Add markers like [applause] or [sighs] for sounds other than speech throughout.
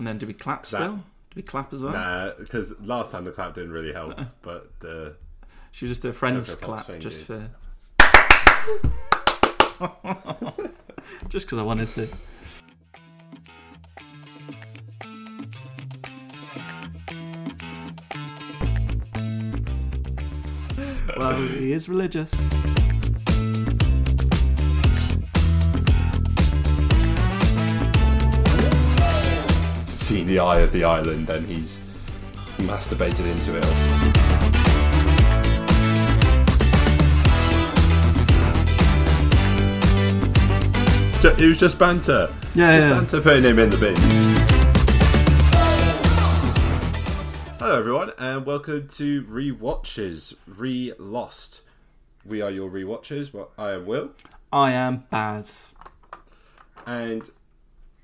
And then do we clap still? Do we clap as well? Nah, because last time the clap didn't really help, [laughs] but the we just do a friend's clap just for. [laughs] just because I wanted to. Well, he is religious. Seen the eye of the island and he's masturbated into it. It was just banter. Yeah, Just yeah. banter putting him in the bin. Hello, everyone, and welcome to Rewatches Re Lost. We are your rewatchers. Well, I am Will, I am Baz. and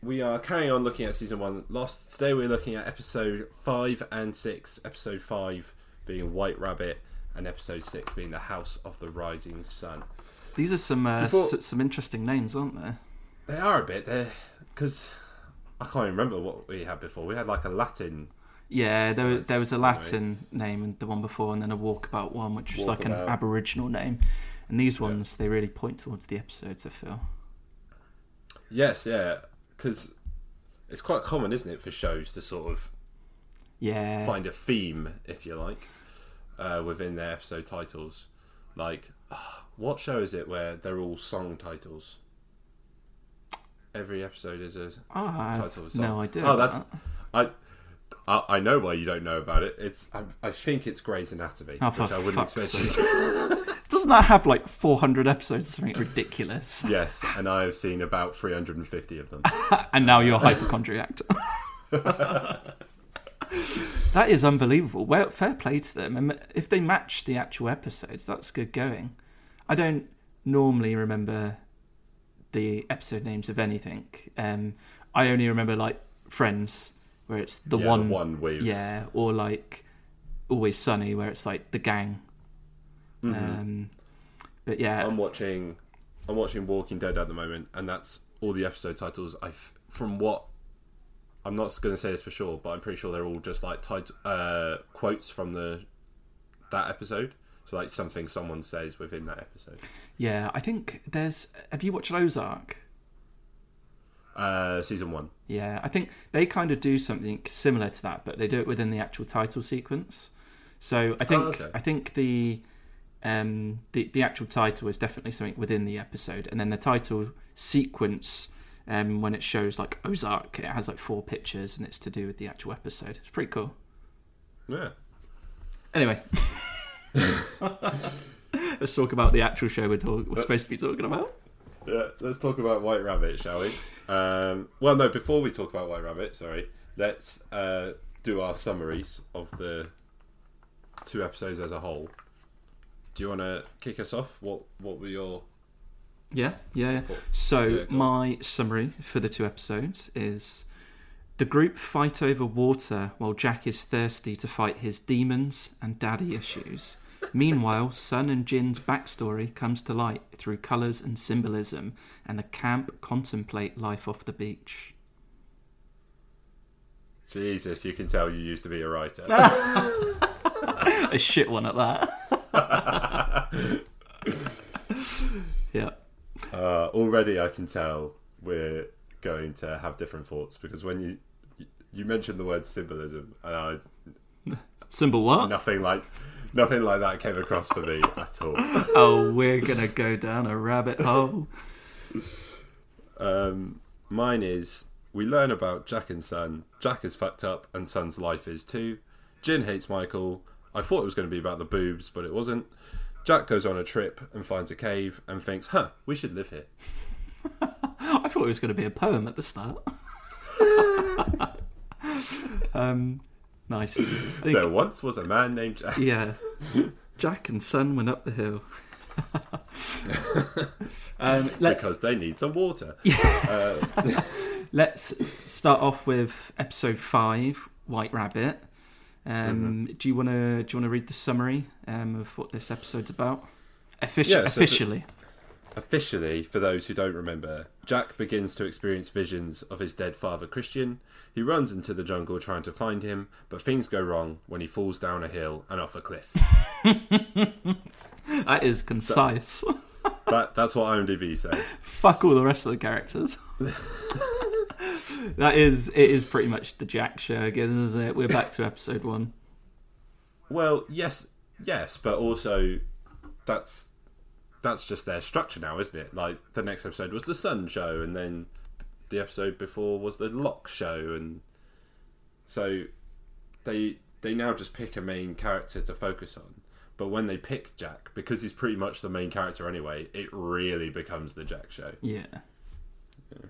we are carrying on looking at season one Lost. Today, we're looking at episode five and six. Episode five being White Rabbit, and episode six being the House of the Rising Sun. These are some uh, Before- s- some interesting names, aren't they? They are a bit there because I can't even remember what we had before. We had like a Latin. Yeah, there, That's there was a. Latin name and the one before, and then a walkabout one, which was like an Aboriginal name. And these ones, they really point towards the episodes. I feel. Yes, yeah, because it's quite common, isn't it, for shows to sort of Yeah, find a theme, if you like, uh, within their episode titles. Like, ah, what show is it where they're all song titles? Every episode is a oh, title of a song. no idea. Oh, that's that. I. I I know why you don't know about it. It's I, I think it's Grey's Anatomy, Oh, which I wouldn't expect you. [laughs] Doesn't that have like 400 episodes or something ridiculous? [laughs] Yes, and I have seen about 350 of them. [laughs] and now you're a hypochondriac. [laughs] that is unbelievable. Well, fair play to them. And if they match the actual episodes, that's good going. I don't normally remember the episode names of anything. Um, I only remember like Friends, where it's the Yeah, one, the one with yeah, or like Always Sunny, where it's like the gang. Mm-hmm. Um, but yeah, I'm watching I'm watching Walking Dead at the moment, and that's all the episode titles. I from what I'm not going to say this for sure, but I'm pretty sure they're all just like tit- uh, quotes from the that episode. So like something someone says within that episode. yeah. I think there's. Have you watched Ozark? Uh, season one. Yeah, I think they kind of do something similar to that, but they do it within the actual title sequence. So I think Oh, okay. I think the um the the actual title is definitely something within the episode, and then the title sequence um when it shows like Ozark, it has like four pictures, and it's to do with the actual episode. It's pretty cool. Yeah. Anyway. [laughs] Let's talk about the actual show we're, talk- we're supposed to be talking about. Yeah, let's talk about White Rabbit, shall we? Um, well, no, before we talk about White Rabbit, sorry, let's uh, do our summaries of the two episodes as a whole. Do you want to kick us off? What What were your Yeah, yeah. yeah. So Yeah, my summary for the two episodes is the group fight over water while Jack is thirsty to fight his demons and daddy issues. Meanwhile, Sun and Jin's backstory comes to light through colours and symbolism, and the camp contemplate life off the beach. Jesus? You can tell you used to be a writer. [laughs] A shit one at that. [laughs] yeah. uh, already, I can tell we're going to have different thoughts because when you you mentioned the word symbolism, and I Symbol what? nothing like nothing like that came across for me at all. [laughs] Oh, we're gonna go down a rabbit hole. Um, mine is we learn about Jack and Sun. Jack is fucked up, and Sun's life is too. Jin hates Michael. I thought it was going to be about the boobs, but it wasn't. Jack goes on a trip and finds a cave and thinks, "Huh, we should live here." [laughs] I thought it was going to be a poem at the start. [laughs] um, nice. Think, There once was a man named Jack. yeah. Jack and Sun went up the hill. [laughs] um, let, Because they need some water. Yeah. let's start off with episode five, White Rabbit. Um, Do you want to do you want to read the summary um, of what this episode's about? Offici- Yeah, so officially, Officially, for those who don't remember, Jack begins to experience visions of his dead father Christian. He runs into the jungle trying to find him, but things go wrong when he falls down a hill and off a cliff. [laughs] That is concise. that, that's what IMDb say. [laughs] Fuck all the rest of the characters. [laughs] [laughs] that is, it is pretty much the Jack show again, isn't it? We're back to episode one. Well, yes, yes, but also that's that's just their structure now, isn't it? Like the next episode was the Sun show, and then the episode before was the Locke show, and so they they now just pick a main character to focus on. But when they pick Jack, because he's pretty much the main character anyway, it really becomes the Jack show. Yeah. Yeah.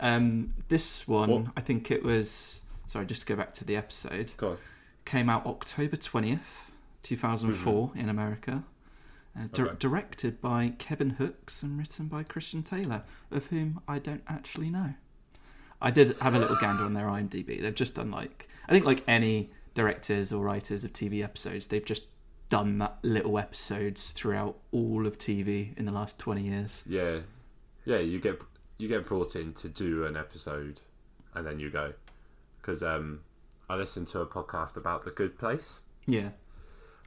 Um, this one, What- I think it was. Sorry, just to go back to the episode. Go on. Came out October 20th, 2004 in America. Uh, di- Okay. Directed by Kevin Hooks and written by Christian Taylor, of whom I don't actually know. I did have a little [laughs] gander on their IMDb. They've just done like I think like any directors or writers of TV episodes, they've just done that little episodes throughout all of TV in the last twenty years. Yeah, yeah. You get you get brought in to do an episode, and then you go. Because um, I listened to a podcast about the Good Place, Yeah,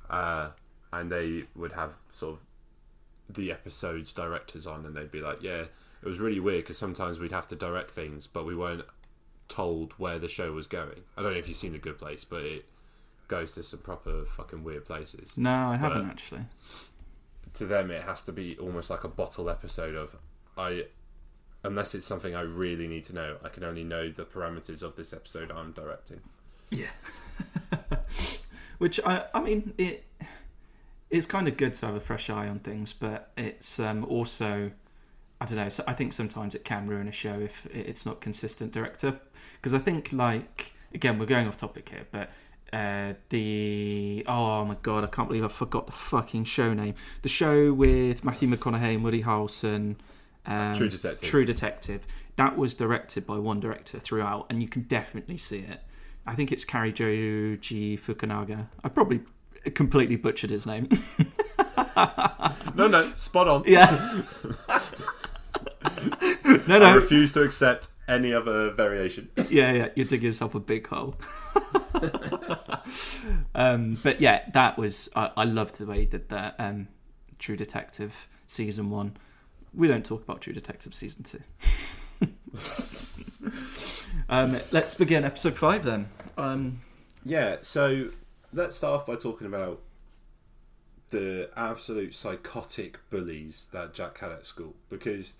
uh, and they would have sort of the episodes directors on, and they'd be like, "Yeah, it was really weird because sometimes we'd have to direct things, but we weren't told where the show was going." I don't know if you've seen the Good Place, but it goes to some proper fucking weird places. no, I haven't But- actually. to them it has to be almost like a bottle episode of I unless it's something I really need to know, I can only know the parameters of this episode I'm directing. Yeah. [laughs] Which I, I mean, it, it's kind of good to have a fresh eye on things, but it's um, also, I don't know. So I think sometimes it can ruin a show if it's not consistent director. Because I think, like, again, we're going off topic here, but uh, the oh my god, I can't believe I forgot the fucking show name. The show with Matthew McConaughey and Woody Harrelson. Um, True Detective. True Detective. That was directed by one director throughout, and you can definitely see it. I think it's Cary Joji Fukunaga. I probably completely butchered his name. No, no, spot on. yeah. [laughs] no, I no. refuse to accept any other variation. yeah, yeah, you're digging yourself a big hole. [laughs] um, but yeah, that was I, I loved the way he did that. Um, True Detective season one. We don't talk about True Detective season two. [laughs] um, let's begin episode five then. Um, Yeah, so let's start off by talking about the absolute psychotic bullies that Jack had at school because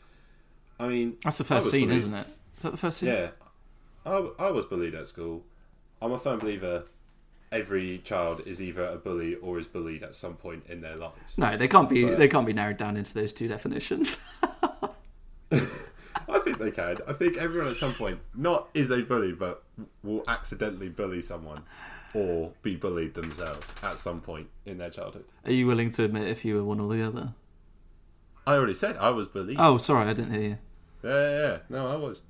I mean that's the first scene, bullied. isn't it? Is that the first scene? Yeah, I, I was bullied at school. I'm a firm believer. Every child is either a bully or is bullied at some point in their lives. No, they can't be. But- They can't be narrowed down into those two definitions. [laughs] I think they can. I think everyone at some point not is a bully, but will accidentally bully someone or be bullied themselves at some point in their childhood. Are you willing to admit if you were one or the other? I already said I was bullied. Oh, sorry, I didn't hear you. Yeah, yeah, yeah. No, I was.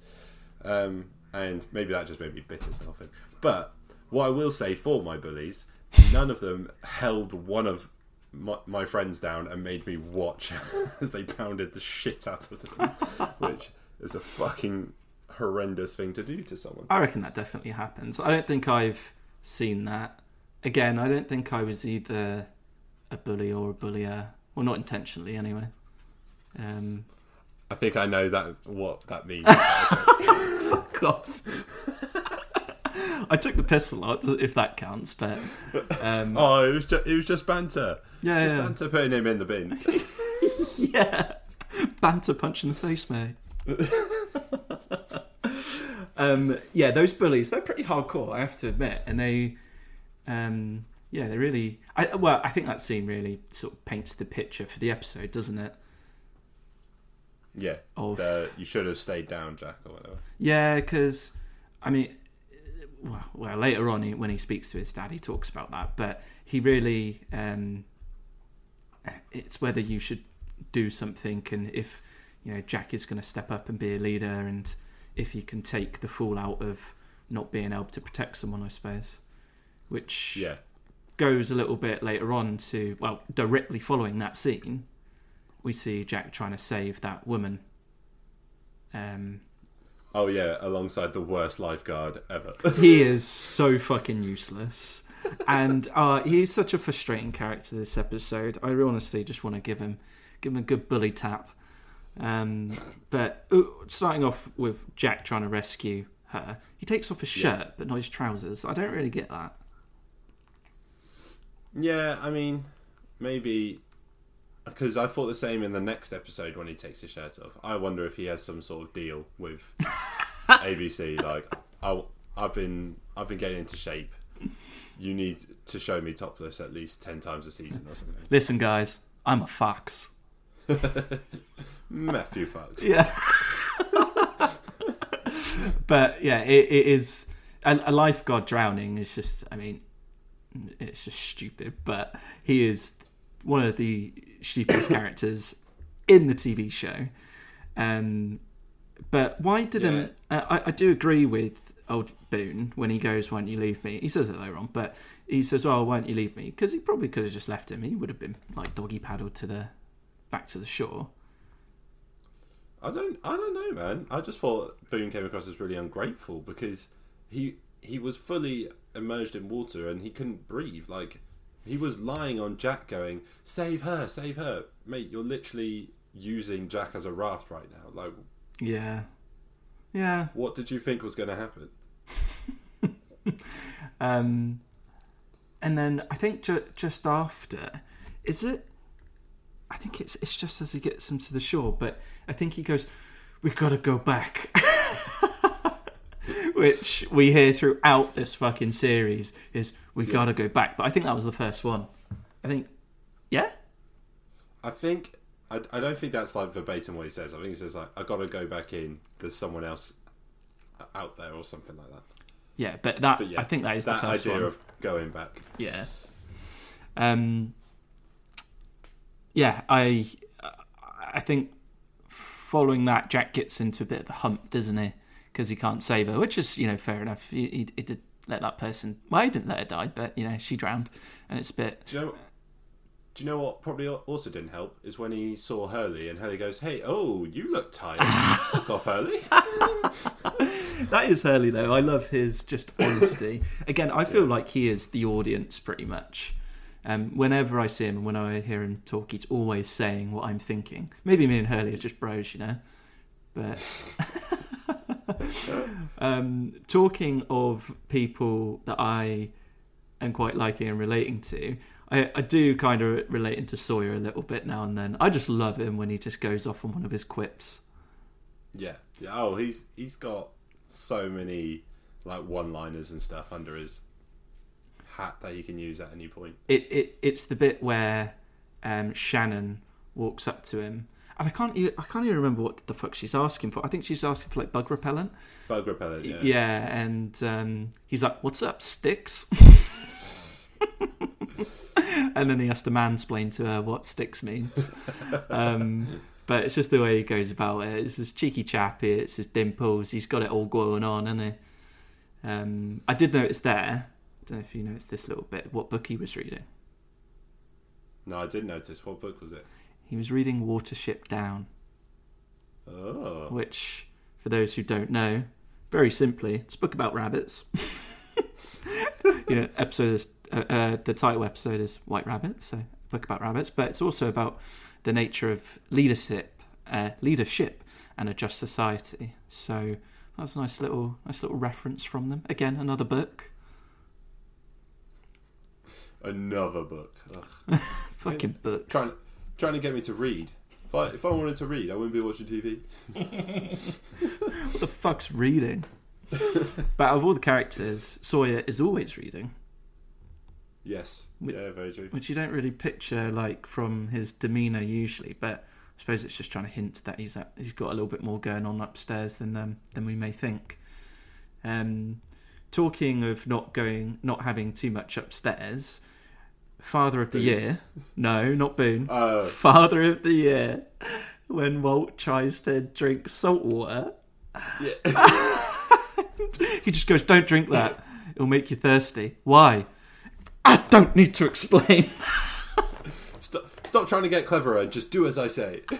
Um, and maybe that just made me bitter something. But what I will say for my bullies, none of them held one of my, my friends down and made me watch [laughs] as they pounded the shit out of them, [laughs] which is a fucking horrendous thing to do to someone. I reckon that definitely happens. I don't think I've seen that. Again, I don't think I was either a bully or a bullier. Well, not intentionally, anyway. Um, I think I know that what that means. [laughs] fuck off. I took the piss a lot, if that counts, but um, [laughs] oh, it was just it was just banter. yeah, Just yeah, banter putting him in the bin. [laughs] yeah. Banter punch in the face, mate. [laughs] um, yeah, those bullies, they're pretty hardcore, I have to admit. And they, um, yeah, they really. I, well, I think that scene really sort of paints the picture for the episode, doesn't it? Yeah. Of- The, you should have stayed down, Jack, or whatever. Yeah, because, I mean, well, well, later on he, when he speaks to his dad, he talks about that. But he really, um, it's whether you should do something and if, you know, Jack is going to step up and be a leader and if he can take the fallout of not being able to protect someone, I suppose. Which Yeah. goes a little bit later on to, well, directly following that scene, we see Jack trying to save that woman Um, Oh yeah, alongside the worst lifeguard ever. [laughs] he is so fucking useless. And uh, he's such a frustrating character this episode. I honestly just want to give him give him a good bully tap. Um, but uh, starting off with Jack trying to rescue her, he takes off his shirt but not his trousers. I don't really get that. yeah, I mean, maybe because I thought the same in the next episode when he takes his shirt off. I wonder if he has some sort of deal with [laughs] ABC. Like, I, I've been I've been getting into shape. You need to show me topless at least ten times a season or something. Listen, guys, I'm a fox. [laughs] Matthew Fox. [laughs] Yeah. but yeah, it, it is a, a lifeguard drowning is just. I mean, it's just stupid. But he is one of the stupidest characters in the TV show. Um, but why didn't uh, I? I do agree with old Boone when he goes, "Why don't you leave me?" He says it later on, but he says, "Oh, why don't you leave me?" Because he probably could have just left him. He would have been like doggy paddled to the back to the shore. I don't I don't know, man. I just thought Boone came across as really ungrateful because he he was fully immersed in water and he couldn't breathe. Like he was lying on Jack, going, "Save her, save her, mate! You're literally using Jack as a raft right now. Like, Yeah, yeah. what did you think was going to happen?" [laughs] Um, and then I think ju- just after, is it? I think it's it's just as he gets him to the shore, but I think he goes, "We've got to go back," [laughs] which we hear throughout this fucking series is "We got to go back." But I think that was the first one. I think, yeah, I think I, I don't think that's like verbatim what he says. I think he says like, "I got to go back in. There's someone else out there" or something like that. yeah. But that But yeah, I think that is that the first idea one. of going back. Yeah. Um. Yeah, I, I think following that, Jack gets into a bit of a hump, doesn't he? Because he can't save her, which is you know fair enough. He, he, he did let that person. Well, he didn't let her die, but you know she drowned, and it's a bit. Do you know? Do you know what probably also didn't help is when he saw Hurley and Hurley goes, "Hey, oh, you look tired. [laughs] Fuck off, Hurley." [laughs] That is Hurley though. I love his just honesty. [laughs] Again, I feel like he is the audience pretty much. Um, whenever I see him and when I hear him talk, he's always saying what I'm thinking. Maybe me and Hurley are just bros, you know. But [laughs] um, talking of people that I am quite liking and relating to, I, I do kind of relate to Sawyer a little bit now and then. I just love him when he just goes off on one of his quips. yeah, yeah. Oh, he's he's got so many like one-liners and stuff under his hat that he can use at any point. it, it it's the bit where um, Shannon walks up to him, and I can't e- I can't even remember what the fuck she's asking for. I think she's asking for like bug repellent. Bug repellent. Yeah, Yeah. and um, he's like, "What's up, sticks?" [laughs] and then he has to mansplain to her what sticks means. [laughs] um, but it's just the way he goes about it. It's this cheeky chappy. It's his dimples. He's got it all going on, hasn't he? Um, I did notice there. I don't know if you noticed this little bit. What book he was reading. No, I did notice. What book was it? He was reading Watership Down, Oh, which, for those who don't know, very simply, it's a book about rabbits. [laughs] you know, episode is, uh, uh, the title episode is White Rabbit, so a book about rabbits, but it's also about the nature of leadership, uh, leadership, and a just society. So that's a nice little, nice little reference from them. Again, another book. another book. [laughs] Fucking books. Trying trying to get me to read. If I, if I wanted to read, I wouldn't be watching TV. What the fuck's reading? but of all the characters, Sawyer is always reading. Yes. We- Yeah, very true. which you don't really picture like from his demeanor usually but i suppose it's just trying to hint that he's at, he's got a little bit more going on upstairs than um, than we may think um talking of not going not having too much upstairs father of the Boone. year no not boone Uh, father of the year when walt tries to drink salt water yeah. [laughs] he just goes don't drink that it'll make you thirsty why i don't need to explain [laughs] stop, stop trying to get cleverer and just do as I say. [laughs]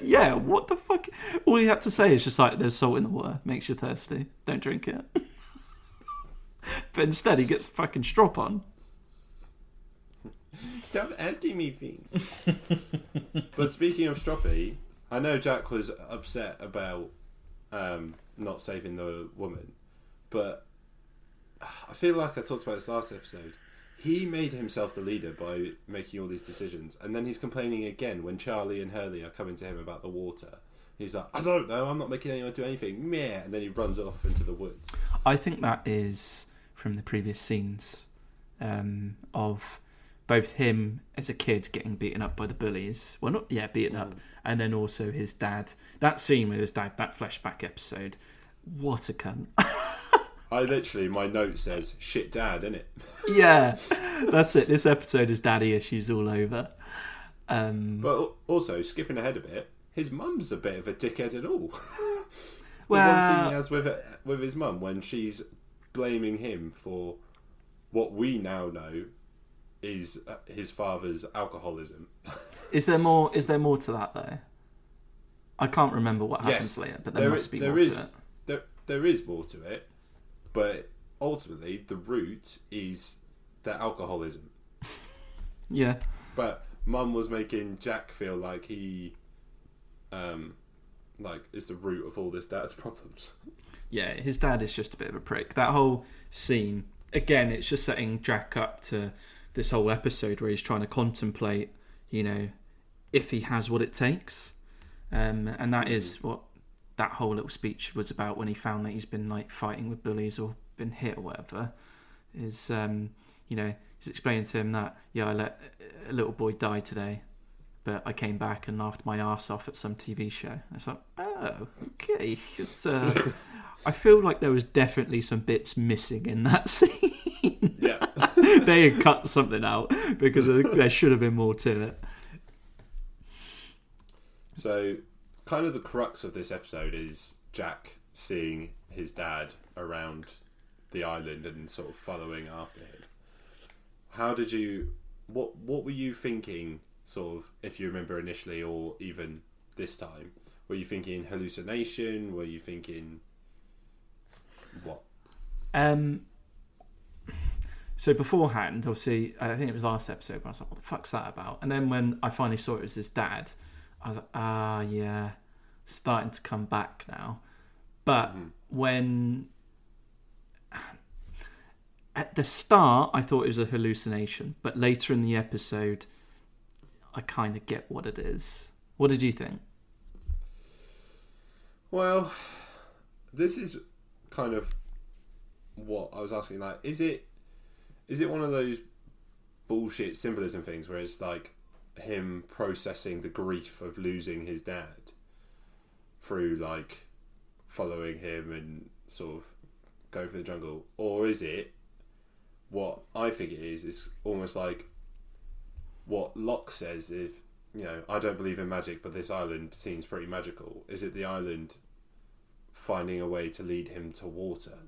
Yeah, what the fuck? All he had to say is just like, "There's salt in the water, makes you thirsty. Don't drink it." but instead, he gets a fucking strop on. Stop asking me things. [laughs] but speaking of Stroppy, I know Jack was upset about um, not saving the woman, but I feel like I talked about this last episode. He made himself the leader by making all these decisions, and then he's complaining again when Charlie and Hurley are coming to him about the water. He's like, I don't know, I'm not making anyone do anything, meh, and then he runs off into the woods. I think that is from the previous scenes um, of both him as a kid getting beaten up by the bullies. Well, not yeah, beaten up, and then also his dad. That scene with his dad, that flashback episode. What a cunt! I literally, my note says, shit dad, innit? [laughs] yeah, that's it. This episode is daddy issues all over. Um, But also, skipping ahead a bit, his mum's a bit of a dickhead at all. [laughs] the one Well- scene he has with with his mum when she's blaming him for what we now know is uh, his father's alcoholism. is there more? Is there more to that though? I can't remember what happens Yes, later, but there, there must be there more is- to it. There, there is more to it, but ultimately the root is the alcoholism. [laughs] Yeah, But mum was making Jack feel like he, um, like is the root of all this dad's [laughs] problems. yeah. His dad is just a bit of a prick. That whole scene again, it's just setting Jack up to this whole episode where he's trying to contemplate, you know, if he has what it takes, um, and that is what that whole little speech was about when he found that he's been like fighting with bullies or been hit or whatever. Is um, you know, he's explaining to him that yeah, I let a little boy die today, but I came back and laughed my ass off at some TV show. It's like, oh, okay. It's, uh, [laughs] I feel like there was definitely some bits missing in that [laughs] scene. Yeah. [laughs] they had cut something out because there should have been more to it. So, kind of the crux of this episode is Jack seeing his dad around the island and sort of following after him. How did you? What What were you thinking? Sort of, if you remember initially, or even this time, were you thinking hallucination? Were you thinking what? Um, so beforehand, obviously, I think it was last episode when I was like, "What the fuck's that about?" And then when I finally saw it was his dad, I was like, "Ah, yeah, starting to come back now." But when at the start, I thought it was a hallucination, but later in the episode, I kind of get what it is. What did you think? Well, this is kind of what I was asking. Like, is it is it one of those bullshit symbolism things where it's like him processing the grief of losing his dad through like following him and sort of going through the jungle, or is it what I think it is? Is almost like what Locke says if you know I don't believe in magic, but this island seems pretty magical. Is it the island finding a way to lead him to water?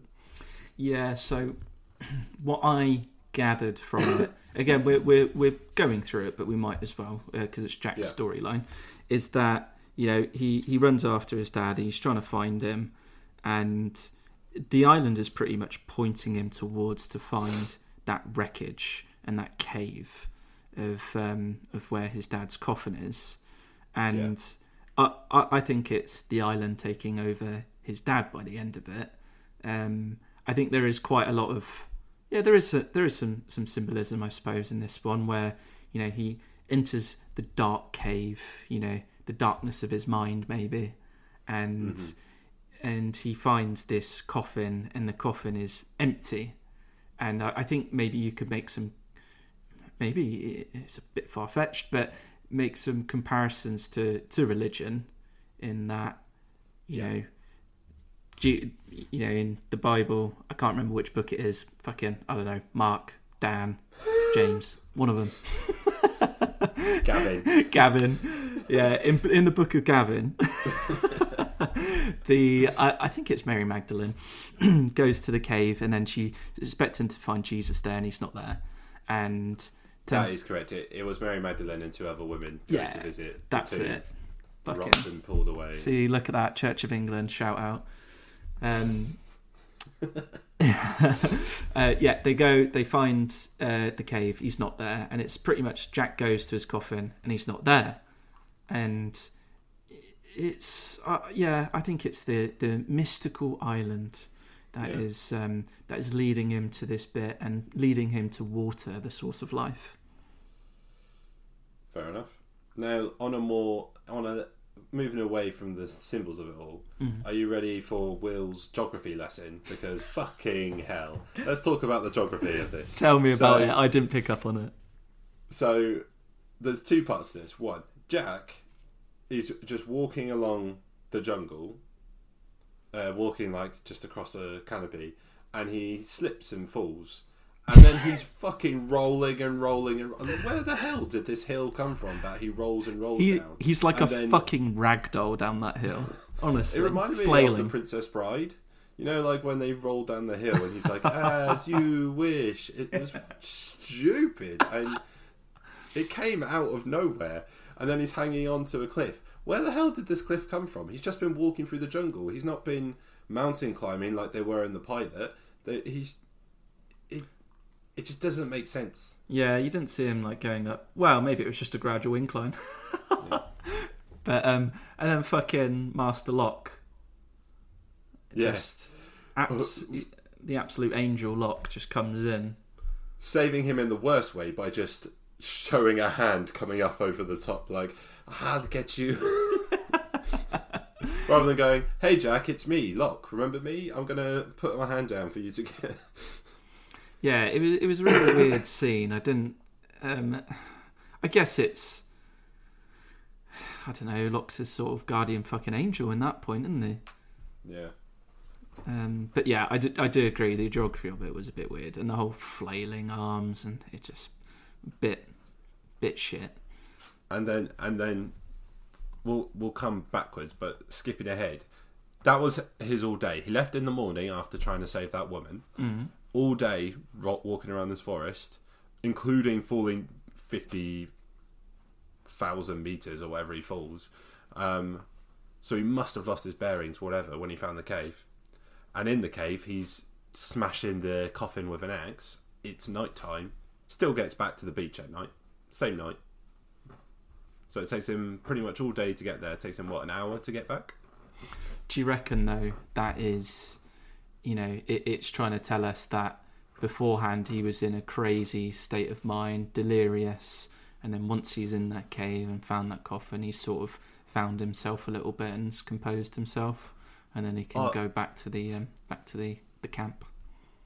Yeah, so [clears throat] what I gathered from it, [coughs] again, we're, we're, we're going through it, but we might as well, because it's Jack's Yeah. storyline, is that, you know, he, he runs after his dad, he's trying to find him, and the island is pretty much pointing him towards to find that wreckage and that cave of um, of where his dad's coffin is, and I, I I think it's the island taking over his dad by the end of it. Um, I think there is quite a lot of yeah, there is a, there is some some symbolism, I suppose, in this one where you know he enters the dark cave, you know, the darkness of his mind, maybe, and mm-hmm. and he finds this coffin, and the coffin is empty, and I, I think maybe you could make some, maybe it's a bit far fetched, but make some comparisons to to religion, in that, you know. You know, in the Bible, I can't remember which book it is. Fucking, I don't know. Mark, Dan, James, one of them. [laughs] Gavin, Gavin. Yeah, in in the book of Gavin, the I, I think it's Mary Magdalene [clears throat] goes to the cave and then she expecting to find Jesus there and he's not there, and That is correct. It, it was Mary Magdalene and two other women going Yeah, to visit. That's it. Fucking. been pulled away. See, look at that Church of England shout out. Um, [laughs] [laughs] uh, yeah, they go. They find uh, the cave. He's not there, and it's pretty much Jack goes to his coffin, and he's not there. And it's uh, yeah, I think it's the the mystical island that Yeah. is um, that is leading him to this bit and leading him to water, the source of life. Fair enough. Now, on a more on a moving away from the symbols of it all, Mm-hmm. are you ready for Will's geography lesson? Because fucking hell, let's talk about the geography of this. Tell me about So- it. I didn't pick up on it. So, there's two parts to this. One, Jack is just walking along the jungle, uh, walking like just across a canopy, and he slips and falls. And then he's fucking rolling and rolling and and where the hell did this hill come from that he rolls and rolls He, down? he's like And a then- fucking rag doll down that hill. [laughs] Honestly, It reminded me of the Princess Bride. You know, like when they roll down the hill and he's like, "As you [laughs] wish." It was stupid, and it came out of nowhere. And then he's hanging on to a cliff. Where the hell did this cliff come from? He's just been walking through the jungle. He's not been mountain climbing like they were in the pilot. They, he's. It just doesn't make sense. Yeah, you didn't see him like going up. Well, maybe it was just a gradual incline. [laughs] But um, and then fucking Master Lock. Yeah. Just abs- the absolute angel Locke just comes in. saving him in the worst way by just showing a hand coming up over the top, like, I'll get you. [laughs] Rather than going, hey Jack, it's me, Locke. Remember me? I'm gonna put my hand down for you to get. Yeah, it was it was a really [coughs] weird scene. I didn't. Um, I guess it's. I don't know. Locke's his sort of guardian fucking angel in that point, isn't he? Yeah. Um, but yeah, I do, I do agree. The geography of it was a bit weird, and the whole flailing arms and it just bit bit shit. And then and then we'll we'll come backwards, but skipping ahead. That was his all day. He left in the morning after trying to save that woman. Mm. All day ro- walking around this forest, including falling fifty thousand meters or whatever he falls. Um, so he must have lost his bearings, whatever, when he found the cave. And in the cave, he's smashing the coffin with an axe. It's night time. Still gets back to the beach at night. Same night. So it takes him pretty much all day to get there. It takes him what an hour to get back. Do you reckon though that is, you know, it, it's trying to tell us that beforehand he was in a crazy state of mind, delirious, and then once he's in that cave and found that coffin, he's sort of found himself a little bit and composed himself, and then he can Oh. go back to the um, back to the the camp.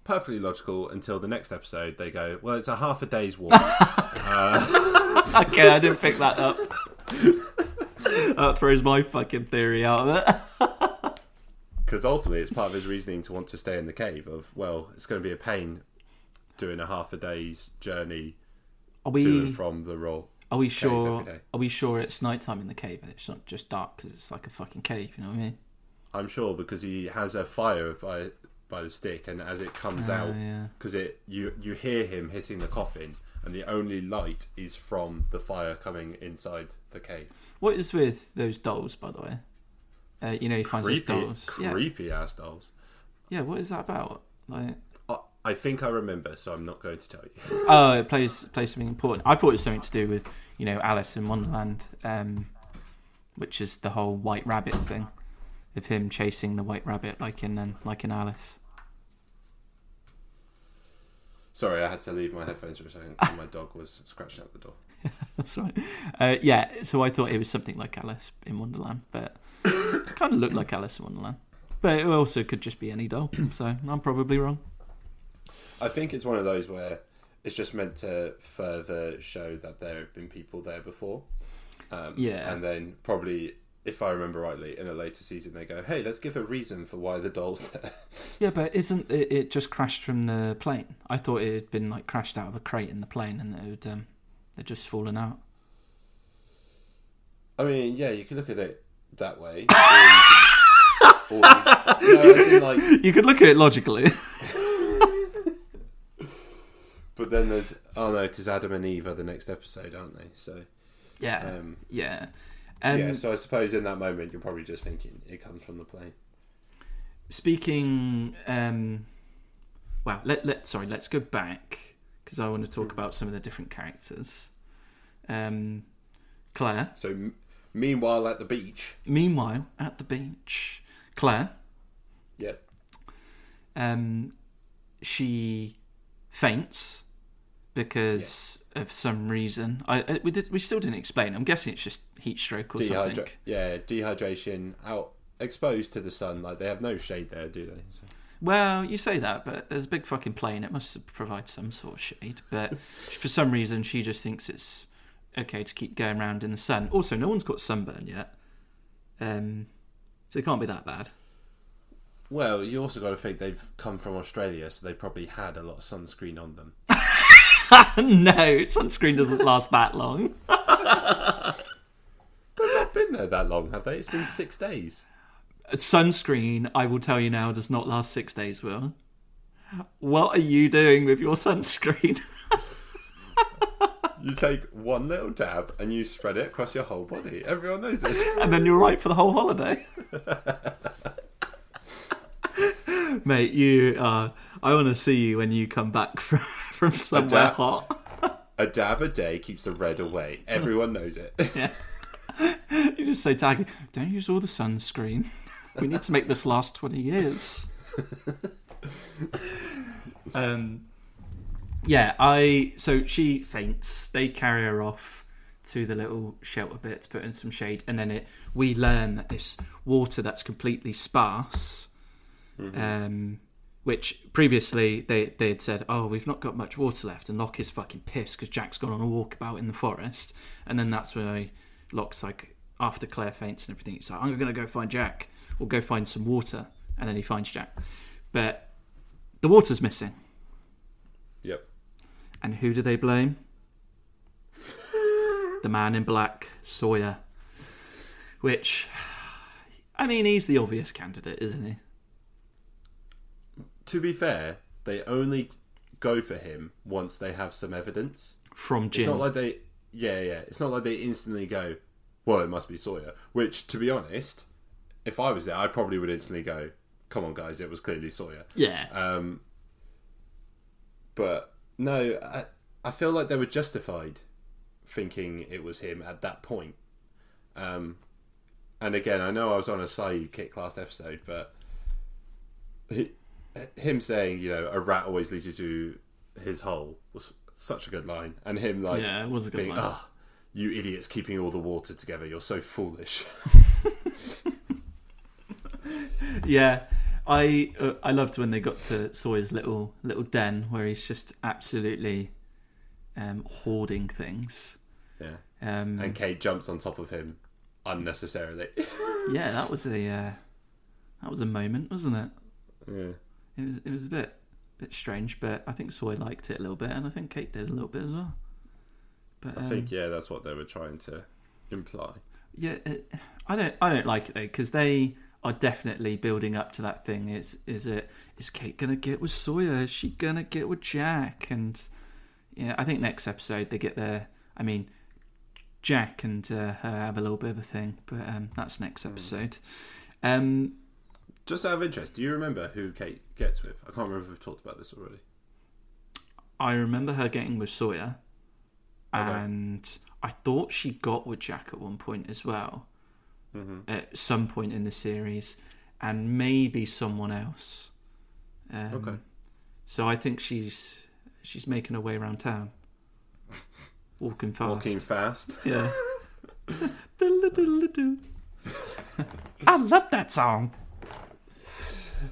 Perfectly logical until the next episode. They go, well, it's a half a day's walk. [laughs] [laughs] okay, I didn't pick that up. [laughs] that throws my fucking theory out of it. Because ultimately, it's part of his reasoning to want to stay in the cave. Of well, it's going to be a pain doing a half a day's journey Are to and from the role. are we sure are we sure it's nighttime in the cave and it's not just dark because it's like a fucking cave? You know what I mean? I'm sure because he has a fire by by the stick, and as it comes Oh, out, yeah. because it you you hear him hitting the coffin, and the only light is from the fire coming inside the cave. What is with those dolls, by the way? Uh, you know, he finds Creepy, those dolls. Yeah. creepy ass dolls. yeah, what is that about? Like, I- I think I remember, so I'm not going to tell you. [laughs] oh, it plays plays something important. I thought it was something to do with you know Alice in Wonderland, um, which is the whole white rabbit thing, of him chasing the white rabbit like in um, like in Alice. Sorry, I had to leave my headphones for a second. [laughs] my dog was scratching at the door. [laughs] That's right. Uh, yeah, so I thought it was something like Alice in Wonderland, but [coughs] kind of looked like Alice in Wonderland. But it also could just be any doll, so I'm probably wrong. I think it's one of those where it's just meant to further show that there have been people there before. Um, Yeah. And then probably, if I remember rightly, in a later season they go, "Hey, let's give a reason for why the doll's [laughs] there." Yeah, but isn't it, it just crashed from the plane? I thought it had been like crashed out of a crate in the plane and it would um, they'd just fallen out. I mean, yeah, you could look at it that way. [laughs] or you could, or you, no, as in like, [laughs] You could look at it logically. [laughs] but then there's oh no, because Adam and Eve are the next episode, aren't they? So Yeah, um, yeah. Um, yeah. So I suppose in that moment you're probably just thinking it comes from the plane. Speaking, um, well, let let sorry, let's go back because I want to talk about some of the different characters. Um, Claire. So meanwhile at the beach, Meanwhile, at the beach, Claire. yep, Um, she faints because of some reason. I, I we did, we still didn't explain. I'm guessing it's just heat stroke or Dehydra- something. yeah, dehydration out exposed to the sun. Like they have no shade there, do they? So. Well, you say that, but there's a big fucking plane. It must provide some sort of shade. But for some reason, she just thinks it's okay to keep going around in the sun. Also, no one's got sunburn yet, um, so it can't be that bad. Well, you also got to think they've come from Australia, so they probably had a lot of sunscreen on them. [laughs] no, sunscreen doesn't last that long. [laughs] They've not been there that long, have they? It's been six days. Sunscreen, I will tell you now, does not last six days. Will, what are you doing with your sunscreen? [laughs] You take one little dab and you spread it across your whole body. Everyone knows this. [laughs] and then you're right for the whole holiday. [laughs] Mate, you are. I want to see you when you come back [laughs] from from somewhere dab- hot. A dab a day keeps the red away. Everyone knows it. You're just say, "Taggy, don't use all the sunscreen. We need to make this last twenty years." um, yeah, I. So she faints. They carry her off to the little shelter bit to put in some shade, and then it. We learn that this water that's completely sparse. um, which previously they they had said, "Oh, we've not got much water left," and Locke is fucking pissed because Jack's gone on a walkabout in the forest, and then that's where Locke's like, after Claire faints and everything, he's like, "I'm gonna go find Jack. We'll go find some water," and then he finds Jack, but the water's missing. And who do they blame? [sighs] the man in black, Sawyer. Which, I mean, he's the obvious candidate, isn't he? To be fair, they only go for him once they have some evidence. From Jim. It's not like they, yeah, yeah. It's not like they instantly go, "Well, it must be Sawyer." Which, to be honest, if I was there, I probably would instantly go, "Come on, guys, it was clearly Sawyer." yeah. Um, but no, I, I feel like they were justified thinking it was him at that point. Um, and again, I know I was on a side kick last episode, but he, him saying, you know, a rat always leads you to his hole was such a good line. And him like, yeah, it was a good being, line. ah, you idiots keeping all the water together, you're so foolish. [laughs] Yeah, I uh, I loved when they got to Sawyer's little little den where he's just absolutely um, hoarding things. yeah. Um, And Kate jumps on top of him unnecessarily. [laughs] yeah, that was a uh, that was a moment, wasn't it? yeah. It was it was a bit bit strange, but I think Sawyer liked it a little bit, and I think Kate did a little bit as well. But I um, think, yeah, that's what they were trying to imply. yeah, it, I don't I don't like it though because they are definitely building up to that thing. Is is it is Kate gonna get with Sawyer? Is she gonna get with Jack? And yeah, I think next episode they get there. I mean, Jack and uh, her have a little bit of a thing, but um, that's next episode. Um, Just out of interest, do you remember who Kate gets with? I can't remember if we've talked about this already. I remember her getting with Sawyer, Okay. and I thought she got with Jack at one point as well, Mm-hmm. at some point in the series, and maybe someone else. Um, Okay. So I think she's she's making her way around town, [laughs] walking fast. Walking fast. Yeah. [laughs] I love that song.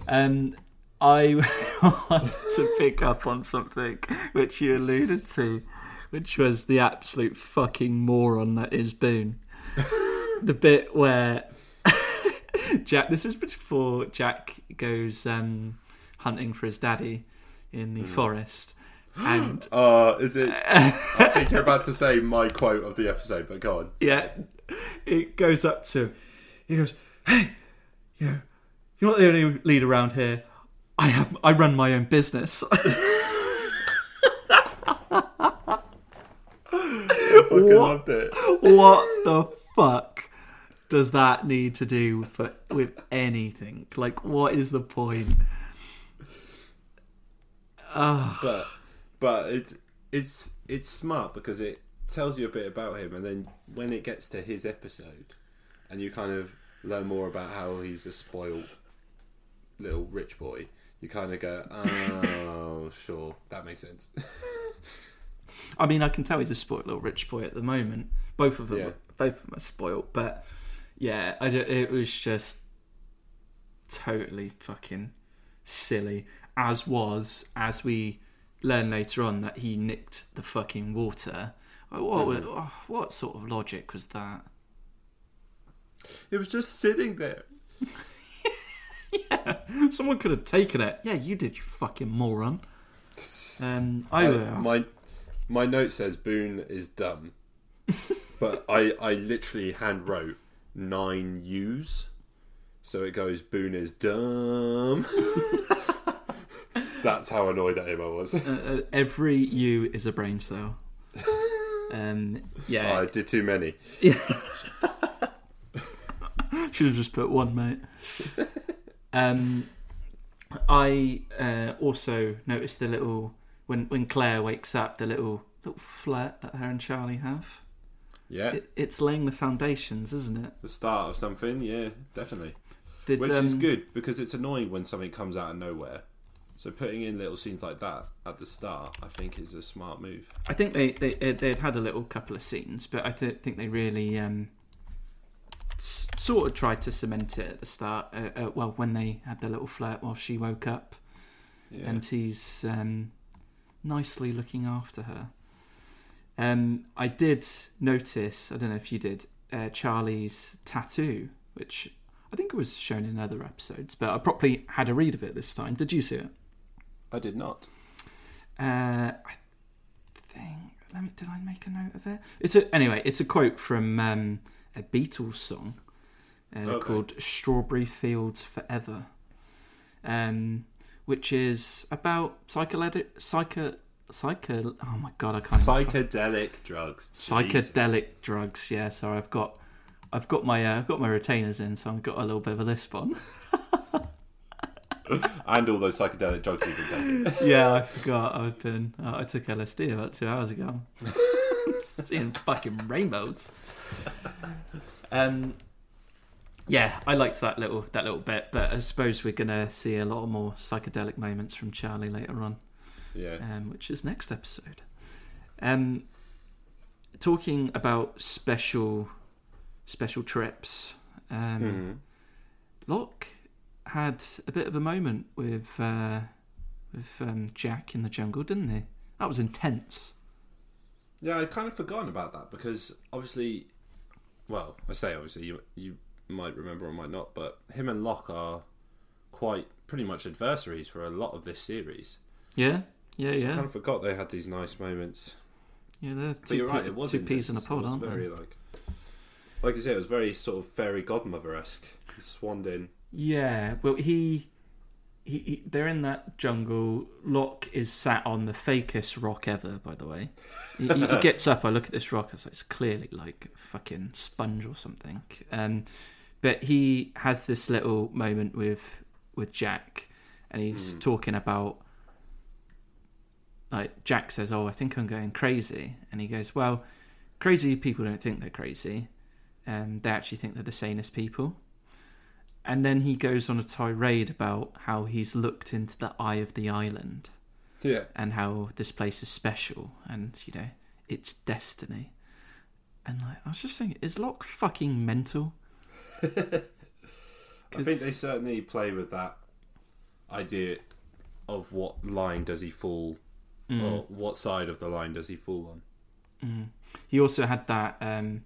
Um, I [laughs] want to pick up on something which you alluded to, which was the absolute fucking moron that is Boone. The bit where [laughs] Jack. This is before Jack goes um, hunting for his daddy in the forest, [gasps] and Uh, is it? I think you're about to say my quote of the episode, but go on. yeah, it goes up to. He goes, "Hey, you know, you're not the only lead around here. I have, I run my own business." [laughs] I fucking What? loved it. what the fuck does that need to do for, with anything? Like, what is the point? But but it's it's it's smart because it tells you a bit about him, and then when it gets to his episode, and you kind of learn more about how he's a spoiled little rich boy, you kind of go, oh, [laughs] sure, that makes sense. I mean, I can tell he's a spoiled little rich boy at the moment. Both of them, Yeah. both of them are spoiled. But yeah, I ju- it was just totally fucking silly. As was, as we learn later on, that he nicked the fucking water. What, wa- oh, what sort of logic was that? it was just sitting there. [laughs] yeah, Someone could have taken it. Yeah, you did, you fucking moron. Um, I, I- my my note says Boone is dumb, [laughs] but I I literally hand wrote nine U's, so it goes Boone is dumb. [laughs] That's how annoyed at him I was. uh, every U is a brain cell. [laughs] Um, yeah, I did too many. [laughs] Should have just put one, mate. um, I uh, also noticed the little when when Claire wakes up, the little little flirt that her and Charlie have. Yeah, It, it's laying the foundations, isn't it? the start of something. Yeah, definitely. Did, Which is um, good because it's annoying when something comes out of nowhere. So putting in little scenes like that at the start, I think, is a smart move. I think they they they'd had a little couple of scenes, but I th- think they really um, s- sort of tried to cement it at the start. Uh, uh, well, when they had the little flirt while she woke up. Yeah. and he's um, nicely looking after her. Um, I did notice, I don't know if you did, uh, Charlie's tattoo, which I think was shown in other episodes, but I properly had a read of it this time. Did you see it? I did not. Uh, I think. Let me. Did I make a note of it? It's a anyway. It's a quote from um, a Beatles song uh, Okay. called "Strawberry Fields Forever," um, which is about psychedelic, psycho, psycho. Oh my god, I can't. Psychedelic drugs. psychedelic drugs. Yeah, sorry, I've got. I've got my uh, I've got my retainers in, so I've got a little bit of a lisp on. [laughs] And all those psychedelic drugs you've been taking. [laughs] yeah, I forgot. I've been. Uh, I took LSD about two hours ago. [laughs] Seeing fucking rainbows. Um. Yeah, I liked that little that little bit, but I suppose we're gonna see a lot more psychedelic moments from Charlie later on, Yeah. um, which is next episode. Um, talking about special special trips. Um, Mhm. Locke had a bit of a moment with uh, with um, Jack in the jungle, didn't he? That was intense. Yeah, I'd kind of forgotten about that because obviously, well, I say obviously you you might remember or might not, but him and Locke are quite pretty much adversaries for a lot of this series. Yeah, yeah, yeah. I kind of forgot they had these nice moments. yeah. They're But two, you're right, it was two peas in a intense. It pod, was aren't very they? like, like you said, it was very sort of fairy godmother esque. He swanned in. Yeah. Well, he, he, he, they're in that jungle. Locke is sat on the fakest rock ever. By the way, he, he he [laughs] gets up. I look at this rock. It's, like, it's clearly like fucking sponge or something. Um, but he has this little moment with with Jack, and he's Hmm. talking about like Jack says, "Oh, I think I'm going crazy," and he goes, "Well, crazy people don't think they're crazy. Um, they actually think they're the sanest people." And then he goes on a tirade about how he's looked into the eye of the island Yeah, and how this place is special and you know it's destiny. And like, I was just thinking, is Locke fucking mental? [laughs] I think they certainly play with that idea of what line does he fall, Mm. or what side of the line does he fall on. He also had that um,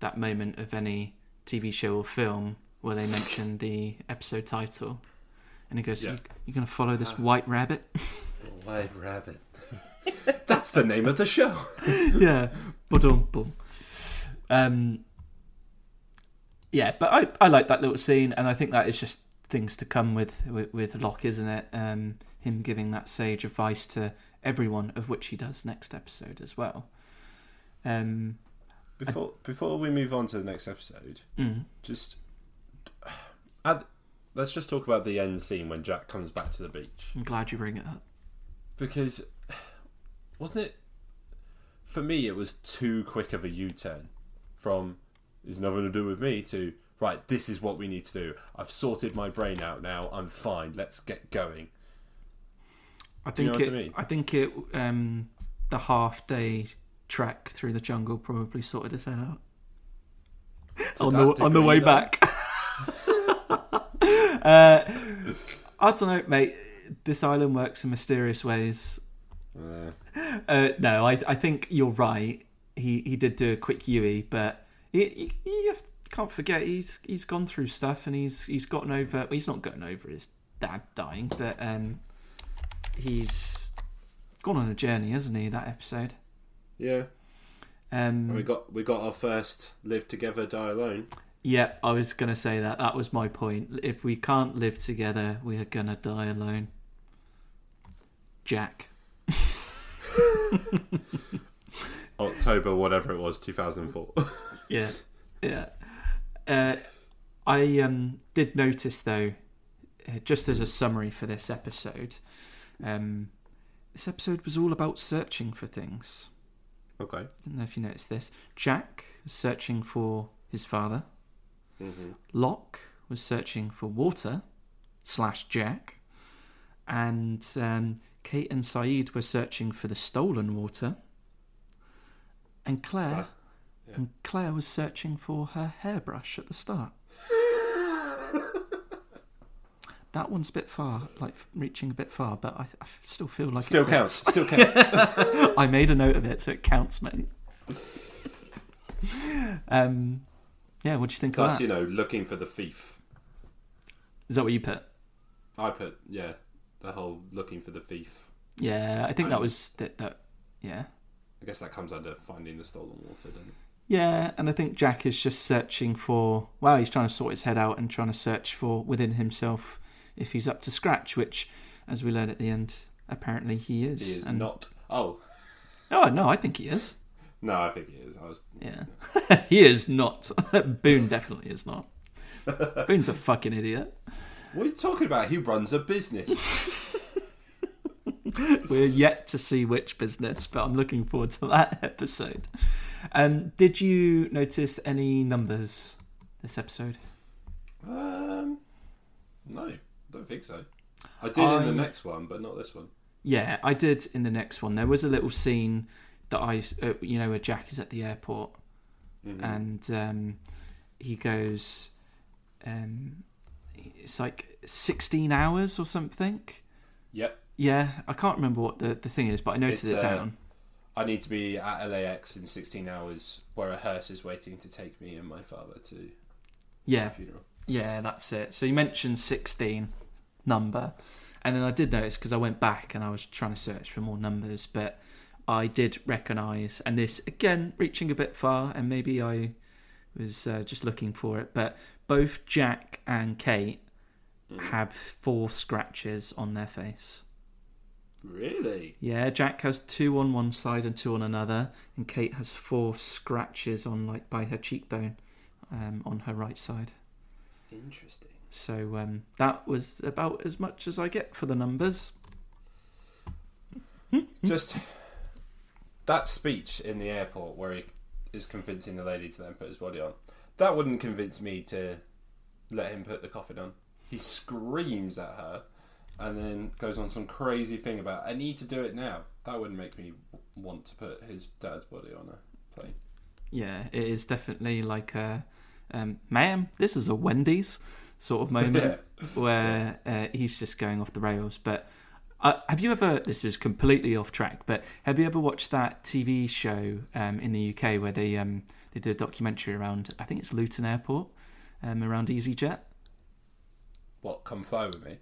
that moment of any TV show or film where they mention the episode title, and he goes, Yeah. you, "You're going to follow this white rabbit." [laughs] White rabbit. [laughs] That's the name of the show. [laughs] yeah, boom, boom. Um, yeah, but I I like that little scene, and I think that is just things to come with with, with Locke, isn't it? Um, him giving that sage advice to everyone, of which he does next episode as well. Um, Before before we move on to the next episode, mm, just add, let's just talk about the end scene when Jack comes back to the beach. I'm glad you bring it up. because wasn't it for me it was too quick of a U-turn from "is nothing to do with me to right this is what we need to do. I've sorted my brain out now. I'm fine. Let's get going I Do you think know it. I mean? think it. Um, the half day trek through the jungle probably sorted us out. On the on the way though. back. [laughs] uh, I don't know, mate. This island works in mysterious ways. Uh, Uh, no, I I think you're right. He he did do a quick Yui, but he, he, you have, can't forget he's he's gone through stuff and he's he's gotten over. Well, he's not gotten over his dad dying, but um, he's gone on a journey, hasn't he? That episode. yeah Um, and we got we got our first live together die alone Yeah, I was going to say that. That was my point. If we can't live together, we are going to die alone. Jack. [laughs] October whatever it was 2004 [laughs] Yeah. Yeah. Uh, I um, did notice, though, just as a summary for this episode, um, this episode was all about searching for things. okay I don't know if you noticed this. Jack was searching for his father. hmm Locke was searching for water slash Jack, and um, Kate and Sayid were searching for the stolen water, and Claire yeah. and Claire was searching for her hairbrush at the start. [laughs] that one's a bit far, like reaching a bit far, but I, I still feel like still counts fits. [laughs] still counts I made a note of it, so it counts, mate. um, yeah, what do you think of Plus, that? you know, looking for the thief. Is that what you put? I put, yeah, the whole looking for the thief. Yeah, I think that Um, was that. That yeah, I guess that comes under finding the stolen water, doesn't it? yeah, and I think Jack is just searching for. Well, he's trying to sort his head out and trying to search for within himself if he's up to scratch, which, as we learn at the end, apparently he is. He is and, not. Oh, Oh no, I think he is. no, I think he is. I was. Yeah, [laughs] he is not. [laughs] Boone definitely is not. [laughs] Boone's a fucking idiot. What are you talking about? He runs a business. We're yet to see which business, but I'm looking forward to that episode. Um, did you notice any numbers this episode? um, no, don't think so. I did in the next one, but not this one. Yeah, I did in the next one. There was a little scene that I, uh, you know, where Jack is at the airport Mhm. and um, he goes, um, it's like 16 hours or something. Yep. Yeah, I can't remember what the, the thing is, but I noted It's, it uh, down. I need to be at LAX in 16 hours, where a hearse is waiting to take me and my father to Yeah, the funeral. Yeah, that's it. So you mentioned 16 number. And then I did notice because I went back and I was trying to search for more numbers, but I did recognise, and this again reaching a bit far, and maybe I was uh, just looking for it, but both Jack and Kate Mm. have four scratches on their face. Really? Yeah, Jack has two on one side and two on another, and Kate has four scratches on like by her cheekbone um, on her right side. Interesting. So um, that was about as much as I get for the numbers. Just that speech in the airport where he is convincing the lady to then put his body on. That wouldn't convince me to let him put the coffin on. He screams at her and then goes on some crazy thing about I need to do it now. That wouldn't make me want to put his dad's body on a plane. Yeah, it is definitely like a, um, ma'am, this is a Wendy's sort of moment where uh, he's just going off the rails. But uh, have you ever? This is completely off track, but have you ever watched that TV show um, in the UK where they um, they did a documentary around? I think it's Luton Airport, um, around EasyJet. What? Come fly with me?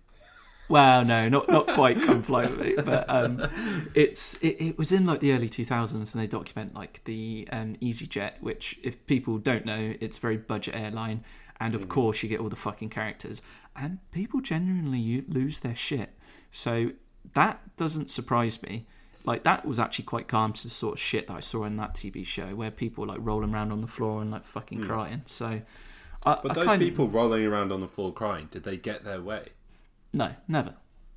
Well, no, not not quite come fly with me, but [laughs] um, it's it, it was in like the early two thousands, and they document like the um, EasyJet, which if people don't know, it's a very budget airline, and of mm. course you get all the fucking characters. and people genuinely lose their shit. So that doesn't surprise me. Like that was actually quite calm to the sort of shit that I saw in that TV show, where people were, like rolling around on the floor and like fucking crying. So, I, But those kind of- people rolling around on the floor crying, did they get their way? no, never.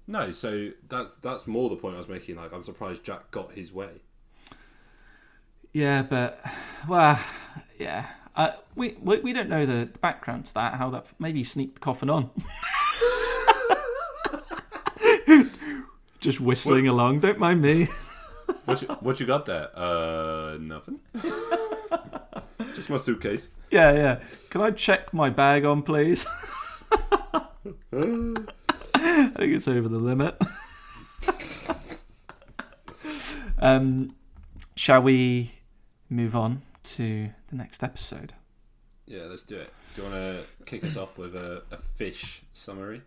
No, so that that's more the point I was making. Like, I'm surprised Jack got his way. Yeah, but well, yeah. Uh, we, we we don't know the, the background to that. How that maybe sneaked the coffin on. [laughs] Just whistling along. Don't mind me. What you, what you got there? Uh, nothing. [laughs] Just my suitcase. Yeah, yeah. Can I check my bag on, please? [laughs] I think it's over the limit. um, shall we move on to the next episode? Yeah, let's do it. Do you want to kick us off with a, a fish summary?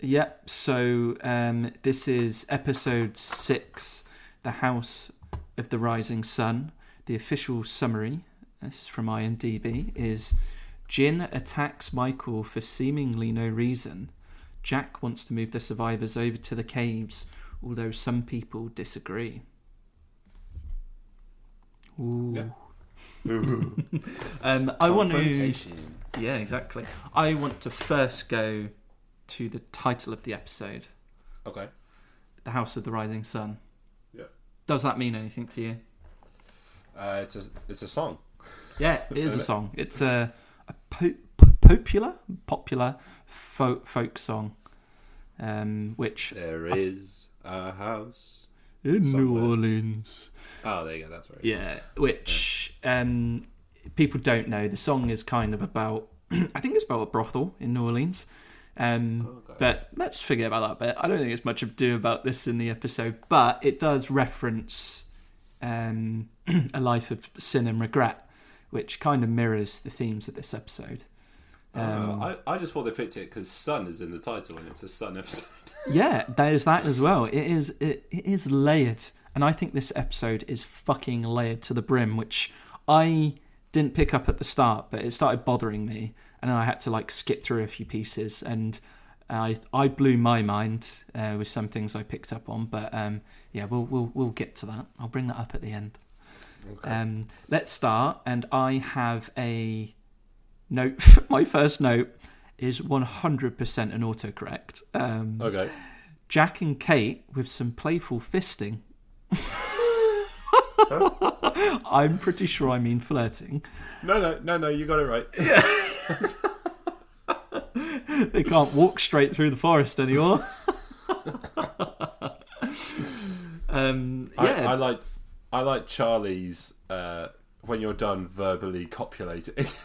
Yep. So um, this is episode six, "The House of the Rising Sun." The official summary, this is from IMDb, is Jin attacks Michael for seemingly no reason. Jack wants to move the survivors over to the caves, although some people disagree. Ooh. [laughs] um, I want to. Yeah, exactly. I want to first go to the title of the episode, Okay. "The House of the Rising Sun." Yeah. Does that mean anything to you? Uh, it's a it's a song. Yeah, it is [laughs] a song. It's a, a po- po- popular popular folk folk song, um, which There is a house. In New Orleans. Oh, there you go. That's right. Yeah, which um, people don't know. The song is kind of about. [clears throat] I think it's about a brothel in New Orleans. Um, Okay. But let's forget about that bit. I don't think there's much ado about this in the episode, but it does reference um, [clears throat] a life of sin and regret, which kind of mirrors the themes of this episode. Um, Uh, I, I just thought they picked it because Sun is in the title and it's a Sun episode. Yeah, there's that as well. It is it, it is layered, and I think this episode is fucking layered to the brim, which I didn't pick up at the start, but it started bothering me, and I had to like skip through a few pieces, and I I blew my mind uh, with some things I picked up on, but um, yeah, we'll we'll we'll get to that. I'll bring that up at the end. Um, let's start, and I have a note. [laughs] my first note is 100% an autocorrect. Um, okay. Jack and Kate with some playful fisting. I'm pretty sure I mean flirting. No, no, no, no. You got it right. [laughs] They can't walk straight through the forest anymore. [laughs] um, I, yeah, I like I like Charlie's uh, when you're done verbally copulating. [laughs]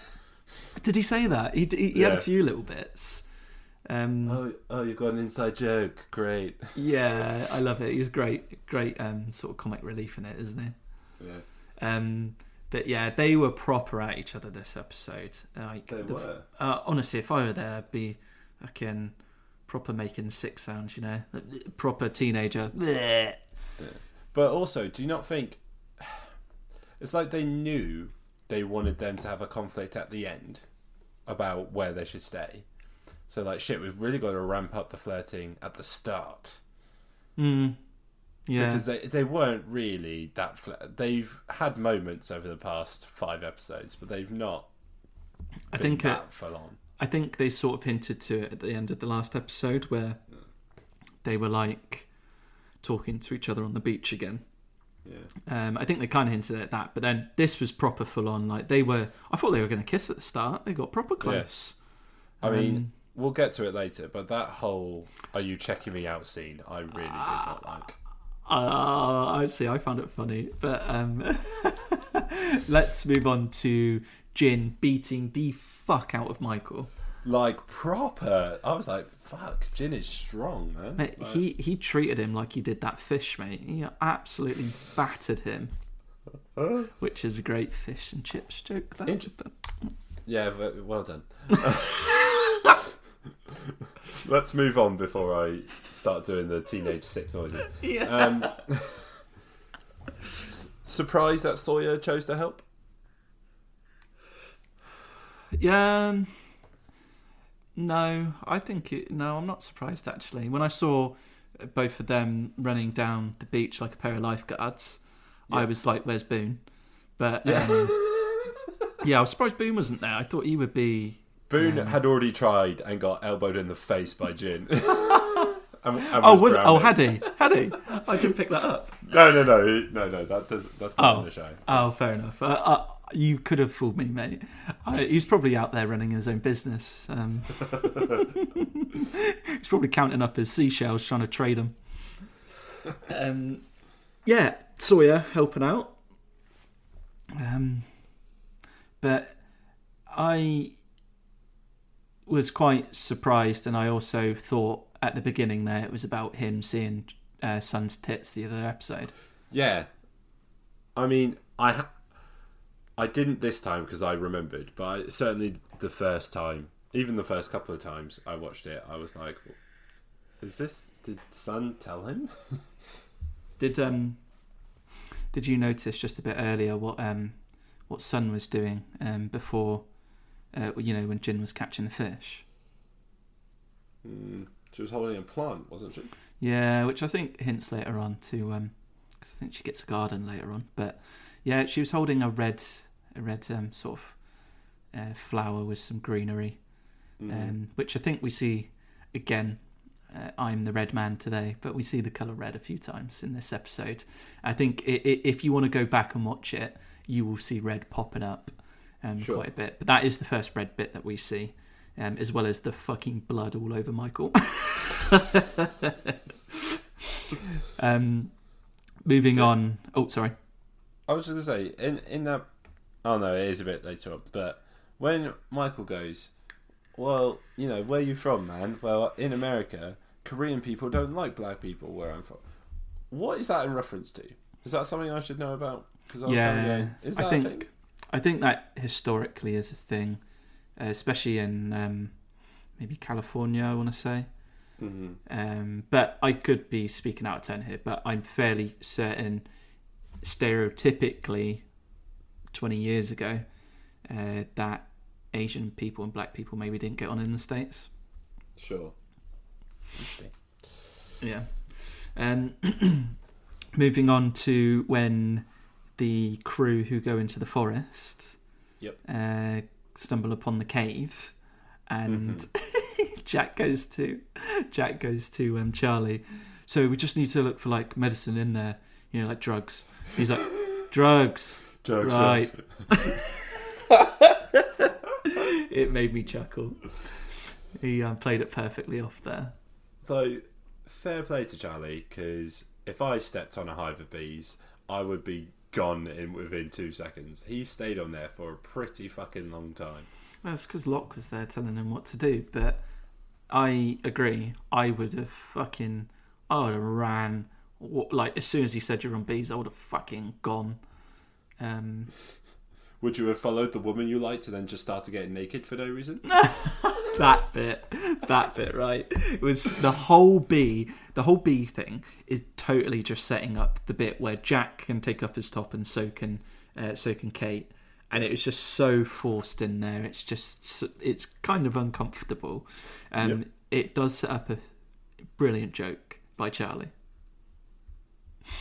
did he say that? He, he, he had a few little bits. Um, oh, oh, you've got an inside joke. Great. Yeah, I love it. He's great, great um, sort of comic relief in it, isn't he? Yeah, Um, but yeah, they were proper at each other this episode. Like, they the- were. Uh, honestly, if I were there, I'd be fucking proper making sick sounds, you know, proper teenager. Bleh. But also, do you not think [sighs] it's like they knew they wanted them to have a conflict at the end about where they should stay? So, like, shit, we've really got to ramp up the flirting at the start Mm. Yeah, because they they weren't really that. Fl- they've had moments over the past five episodes, but they've not. I been think that full on. I think they sort of hinted to it at the end of the last episode where they were like talking to each other on the beach again. Yeah. Um, I think they kind of hinted at that, but then this was proper full on. Like they were, I thought they were going to kiss at the start. They got proper close. I mean, Um, we'll get to it later, but that whole "Are you checking me out?" scene, I really did not like. Uh, I see. I found it funny, but um, [laughs] let's move on to Jin beating the fuck out of Michael. Like proper, I was like, "Fuck, Jin is strong, man." Mate, Like, he he treated him like he did that fish, mate. He absolutely battered him, [laughs] which is a great fish and chips joke. That, Int- yeah, well done. [laughs] [laughs] Let's move on before I start doing the teenage sick noises. yeah. Um, s- surprised that Sawyer chose to help. Yeah. um, No, I think it, no. I'm not surprised actually. When I saw both of them running down the beach like a pair of lifeguards, I was like, "Where's Boone?" But Yeah. um, yeah, I was surprised Boone wasn't there. I thought he would be. Boone Um, had already tried and got elbowed in the face by Jin. [laughs] [laughs] and, and Oh, was, oh, had he? Had he? I didn't pick that up. No, no, no, no, no. That does, that's not Oh. in the show. Oh, fair enough. Uh, uh, you could have fooled me, mate. I, he's probably out there running his own business. Um, [laughs] he's probably counting up his seashells, trying to trade them. Um, yeah, Sawyer helping out. Um, but I was quite surprised, and I also thought at the beginning there it was about him seeing uh, Sun's tits the other episode. Yeah, I mean, I ha- I didn't this time because I remembered, but I, certainly the first time, even the first couple of times I watched it, I was like, "Is this? Did Sun tell him?" [laughs] Did um did you notice just a bit earlier what um what Sun was doing um before uh, you know when Jin was catching the fish? Mm, she was holding a plant, wasn't she? Yeah, which I think hints later on to um 'cause I think she gets a garden later on. But yeah, she was holding a red a red um sort of uh, flower with some greenery, Mm. um, which I think we see again. Uh, I'm the red man today, but we see the color red a few times in this episode. I think i i if you want to go back and watch it, you will see red popping up um, Sure. quite a bit. But that is the first red bit that we see, um, as well as the fucking blood all over Michael. [laughs] um, moving on. Oh, sorry. I was just gonna say in in that. Oh no, it is a bit later on. But when Michael goes, well, you know, where you from, man? Well, in America, Korean people don't like black people. Where I'm from. What is that in reference to? Is that something I should know about? Because I was kind of Yeah, going, is I think- a thing? I think that historically is a thing, uh, especially in um, maybe California. I want to say. hmm Um, but I could be speaking out of turn here, but I'm fairly certain, stereotypically, 20 years ago, uh, that Asian people and black people maybe didn't get on in the States. Sure. Interesting. Yeah. Um, [clears throat] moving on to when the crew who go into the forest Yep. uh, stumble upon the cave, and [laughs] Jack goes to Jack goes to um, Charlie. So we just need to look for like medicine in there, you know, like drugs. He's like, [laughs] drugs. Right. [laughs] [laughs] It made me chuckle. He um, played it perfectly off there. Though, fair play to Charlie, because if I stepped on a hive of bees, I would be gone in within two seconds. He stayed on there for a pretty fucking long time. That's because Locke was there telling him what to do. But I agree. I would have fucking. I would have ran. Like as soon as he said you're on bees, I would have fucking gone. Um, Would you have followed the woman you liked and then just started getting naked for no reason? [laughs] that bit, that bit, right? It was the whole B, The whole B thing is totally just setting up the bit where Jack can take off his top and so can, uh, so can Kate. And it was just so forced in there. It's just, it's kind of uncomfortable. Um, Yep. It does set up a brilliant joke by Charlie.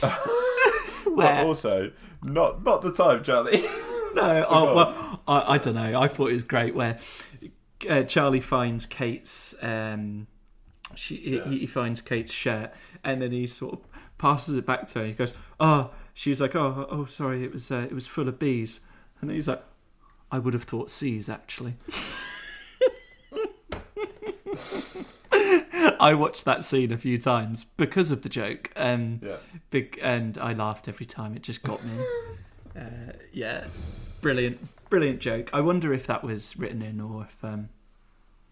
[laughs] But also, not not the time, Charlie. [laughs] no, oh, well, I, I don't know. I thought it was great where uh, Charlie finds Kate's. Um, she, he, Shirt. he finds Kate's shirt, and then he sort of passes it back to her. He goes, "Oh," she's like, "Oh, oh, sorry, it was uh, it was full of bees." And then he's like, "I would have thought C's actually." [laughs] I watched that scene a few times because of the joke. Um, yeah. big and I laughed every time. It just got me. [laughs] uh, yeah, brilliant, brilliant joke. I wonder if that was written in or if um,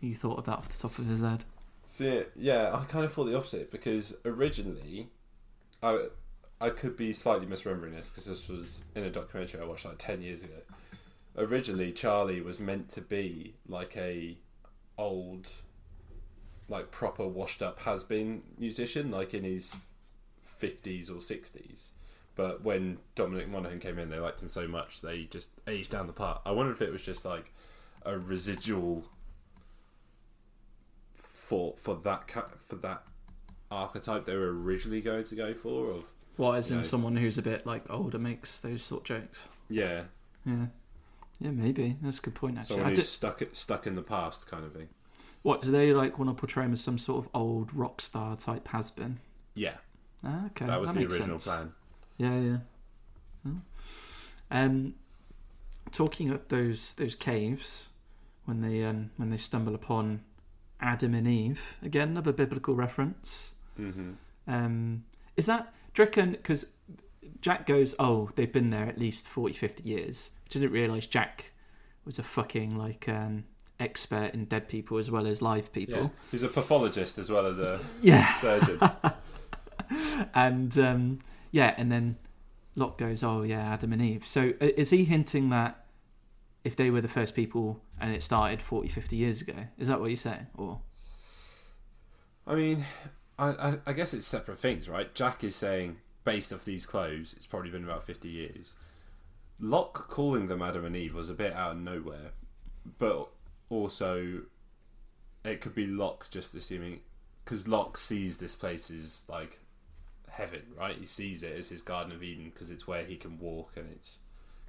you thought of that off the top of his head. See, yeah, I kind of thought the opposite because originally, I I could be slightly misremembering this because this was in a documentary I watched like ten years ago. Originally, Charlie was meant to be like a old, like proper washed up has been musician, like in his fifties or sixties. But when Dominic Monaghan came in, they liked him so much they just aged down the part. I wonder if it was just like a residual for for that for that archetype they were originally going to go for. Of What, as in No. someone who's a bit like older makes those sort of jokes? yeah, Yeah. Yeah, maybe. That's a good point, actually. someone who's stuck stuck in the past kind of thing. What, do they like want to portray him as some sort of old rock star type has been? Yeah, Ah, okay. that was the original sense. plan. Yeah, yeah. Hmm. Um, talking of those those caves, when they um, when they stumble upon Adam and Eve, again another biblical reference. hmm Um, is that reckon? Because Jack goes, oh, they've been there at least 40, 50 years. Which I didn't realise Jack was a fucking like um, expert in dead people as well as live Yeah, people. he's a pathologist as well as a Yeah, surgeon. [laughs] and um, yeah, and then Locke goes, "Oh yeah, Adam and Eve." So is he hinting that if they were the first people and it started 40, 50 years ago, is that what you're saying? Or I mean, I, I, I guess it's separate things, right? Jack is saying, based off these clothes, it's probably been about 50 years. Locke calling them Adam and Eve was a bit out of nowhere, but also it could be Locke just assuming, because Locke sees this place as like heaven, right? He sees it as his Garden of Eden because it's where he can walk and it's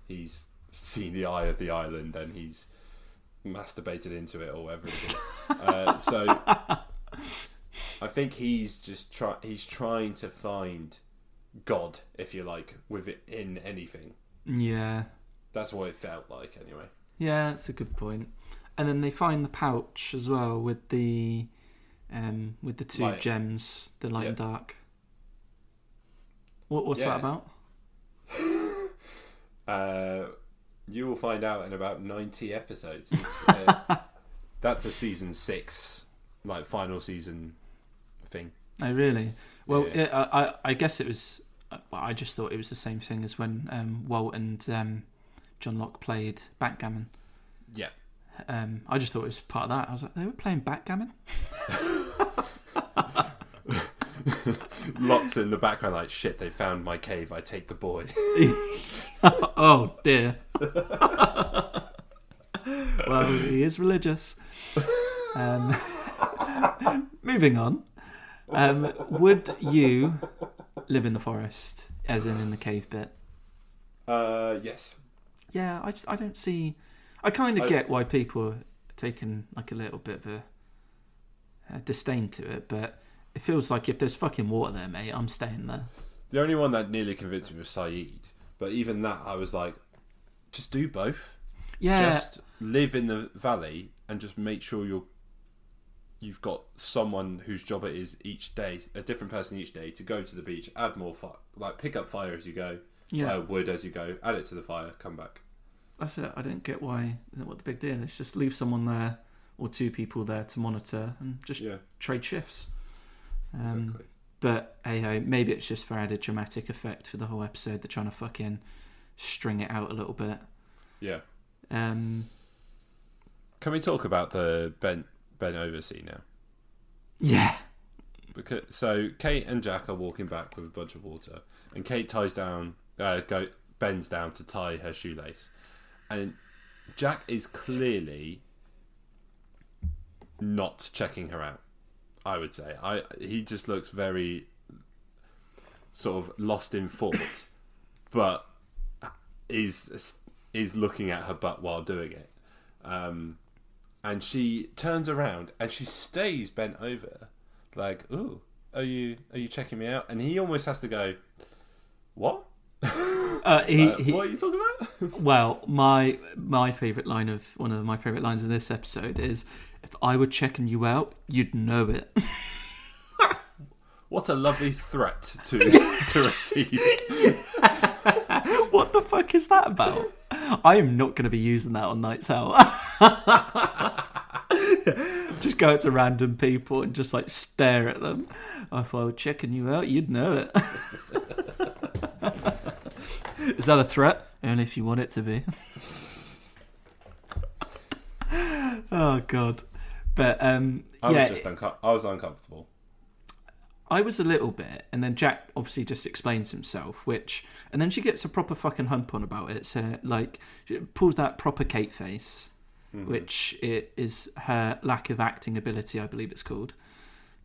he's [laughs] seen the eye of the island and he's masturbated into it or whatever it is. uh, so I think he's just try he's trying to find God, if you like, with it in anything. yeah, That's what it felt like, anyway. yeah, that's a good point. And then they find the pouch as well with the um, with the two Light. gems, the light and dark. What what's Yeah. that about? [laughs] Uh, you will find out in about ninety episodes. It's, uh, [laughs] that's a season six, like final season thing. Oh, really? Well, Yeah. it, I, I I guess it was. uh, I just thought it was the same thing as when um, Walt and um, John Locke played backgammon. Yeah. Um, I just thought it was part of that. I was like, they were playing backgammon. [laughs] Lots in the background, like shit. They found my cave. I take the boy. [laughs] oh dear. [laughs] well, he is religious. Um, moving on. Um, would you live in the forest, as in in the cave bit? Uh, yes. Yeah, I just I don't see. I kind of get why people are taking like a little bit of a, a disdain to it, but it feels like if there's fucking water there, mate, I'm staying there. The only one that nearly convinced me was Sayid, but even that, I was like, just do both. Yeah, Just live in the valley and just make sure you're you've got someone whose job it is each day, a different person each day, to go to the beach, add more fire, like pick up fire as you go, yeah, uh, wood as you go, add it to the fire, come back. That's it. I don't get why what the big deal is. Just leave someone there or two people there to monitor and just Yeah, trade shifts. Um, exactly. But hey ho, maybe it's just for added dramatic effect for the whole episode. They're trying to fucking string it out a little bit. Yeah. Um, Can we talk about the Ben Ben Oversea now? yeah, Because so Kate and Jack are walking back with a bunch of water, and Kate ties down, uh, go bends down to tie her shoelace, and Jack is clearly not checking her out. I would say I he just looks very sort of lost in thought, [coughs] but is is looking at her butt while doing it. Um, and she turns around and she stays bent over, like, "Ooh, are you are you checking me out?" And he almost has to go, "What? [laughs] uh, he, Uh, he what are you talking about?" [laughs] Well, my my favorite line of one of my favorite lines in this episode is, "If I were checking you out, you'd know it." what a lovely threat to [laughs] to receive. what the fuck is that about? I am not going to be using that on nights out. [laughs] just go out to random people and just like stare at them. If I were checking you out, you'd know it. [laughs] is that a threat? Only if you want it to be. [laughs] oh god. But um, I yeah, was just I was uncomfortable. I was a little bit, and then Jack obviously just explains himself, which, and then she gets a proper fucking hump on about it. So like, she pulls that proper Kate face, which it is her lack of acting ability, I believe it's called.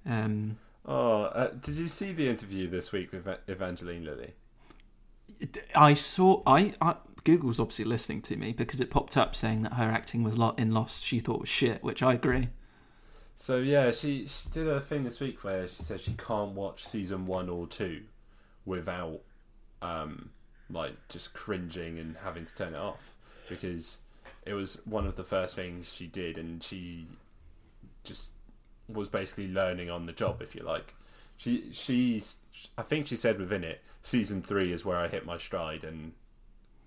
Um, Oh, uh, did you see the interview this week with Evangeline Lilly? I saw I, I Google's obviously listening to me because it popped up saying that her acting was lo- in Lost she thought was shit, which I agree. So yeah, she she did a thing this week where she said she can't watch season one or two without um like just cringing and having to turn it off because it was one of the first things she did and she just was basically learning on the job if you like. She she's I think she said within it season 3 is where I hit my stride and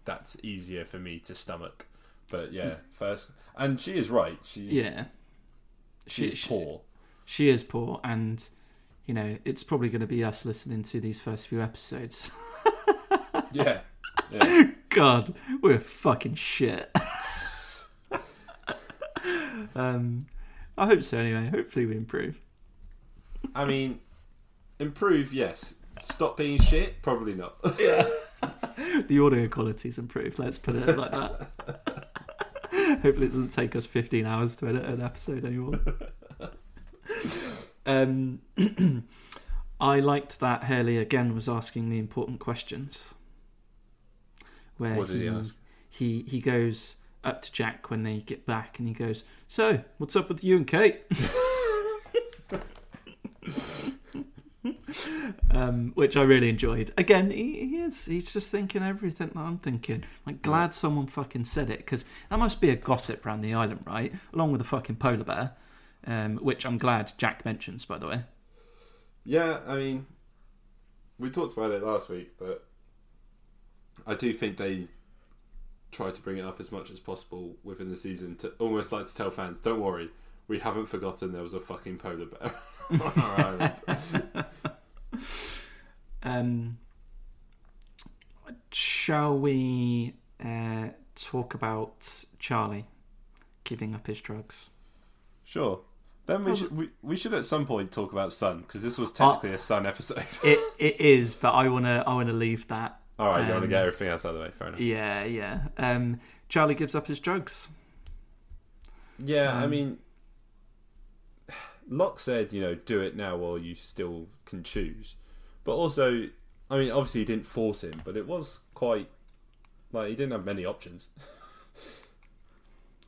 that's easier for me to stomach. But yeah, first and she is right. She Yeah, she, is she- poor. she is poor, and you know it's probably going to be us listening to these first few episodes. [laughs] Yeah. yeah. [laughs] God, we're fucking shit. [laughs] um, I hope so. Anyway, hopefully we improve. I mean, improve, yes. Stop being shit, probably not. [laughs] Yeah. [laughs] The audio quality's improved. Let's put it like that. [laughs] Hopefully, it doesn't take us 15 hours to edit an episode anymore. um, [clears throat] I liked that Hurley again was asking the important questions. Where What did he ask? He he goes up to Jack when they get back, and he goes, "So, what's up with you and Kate?" Um, which I really enjoyed. Again, he, he is. He's just thinking everything that I'm thinking. Like, glad someone fucking said it because that must be a gossip around the island, right? Along with the fucking polar bear, um, which I'm glad Jack mentions, by the way. yeah, I mean, we talked about it last week, but I do think they try to bring it up as much as possible within the season to almost like to tell fans, don't worry, we haven't forgotten there was a fucking polar bear [laughs] on our island. [laughs] Um, shall we uh, talk about Charlie giving up his drugs? Sure. Then we should we, we should at some point talk about Sun because this was technically a Sun episode. [laughs] It it is, but I wanna I wanna leave that. All right, you want to Um, get everything else out of the way? Fair enough. Yeah, yeah. Um, Charlie gives up his drugs. Yeah, I Um, mean, [sighs] Locke said, you know, do it now while you still can choose. But also, I mean, obviously he didn't force him, but it was quite like he didn't have many options. [laughs]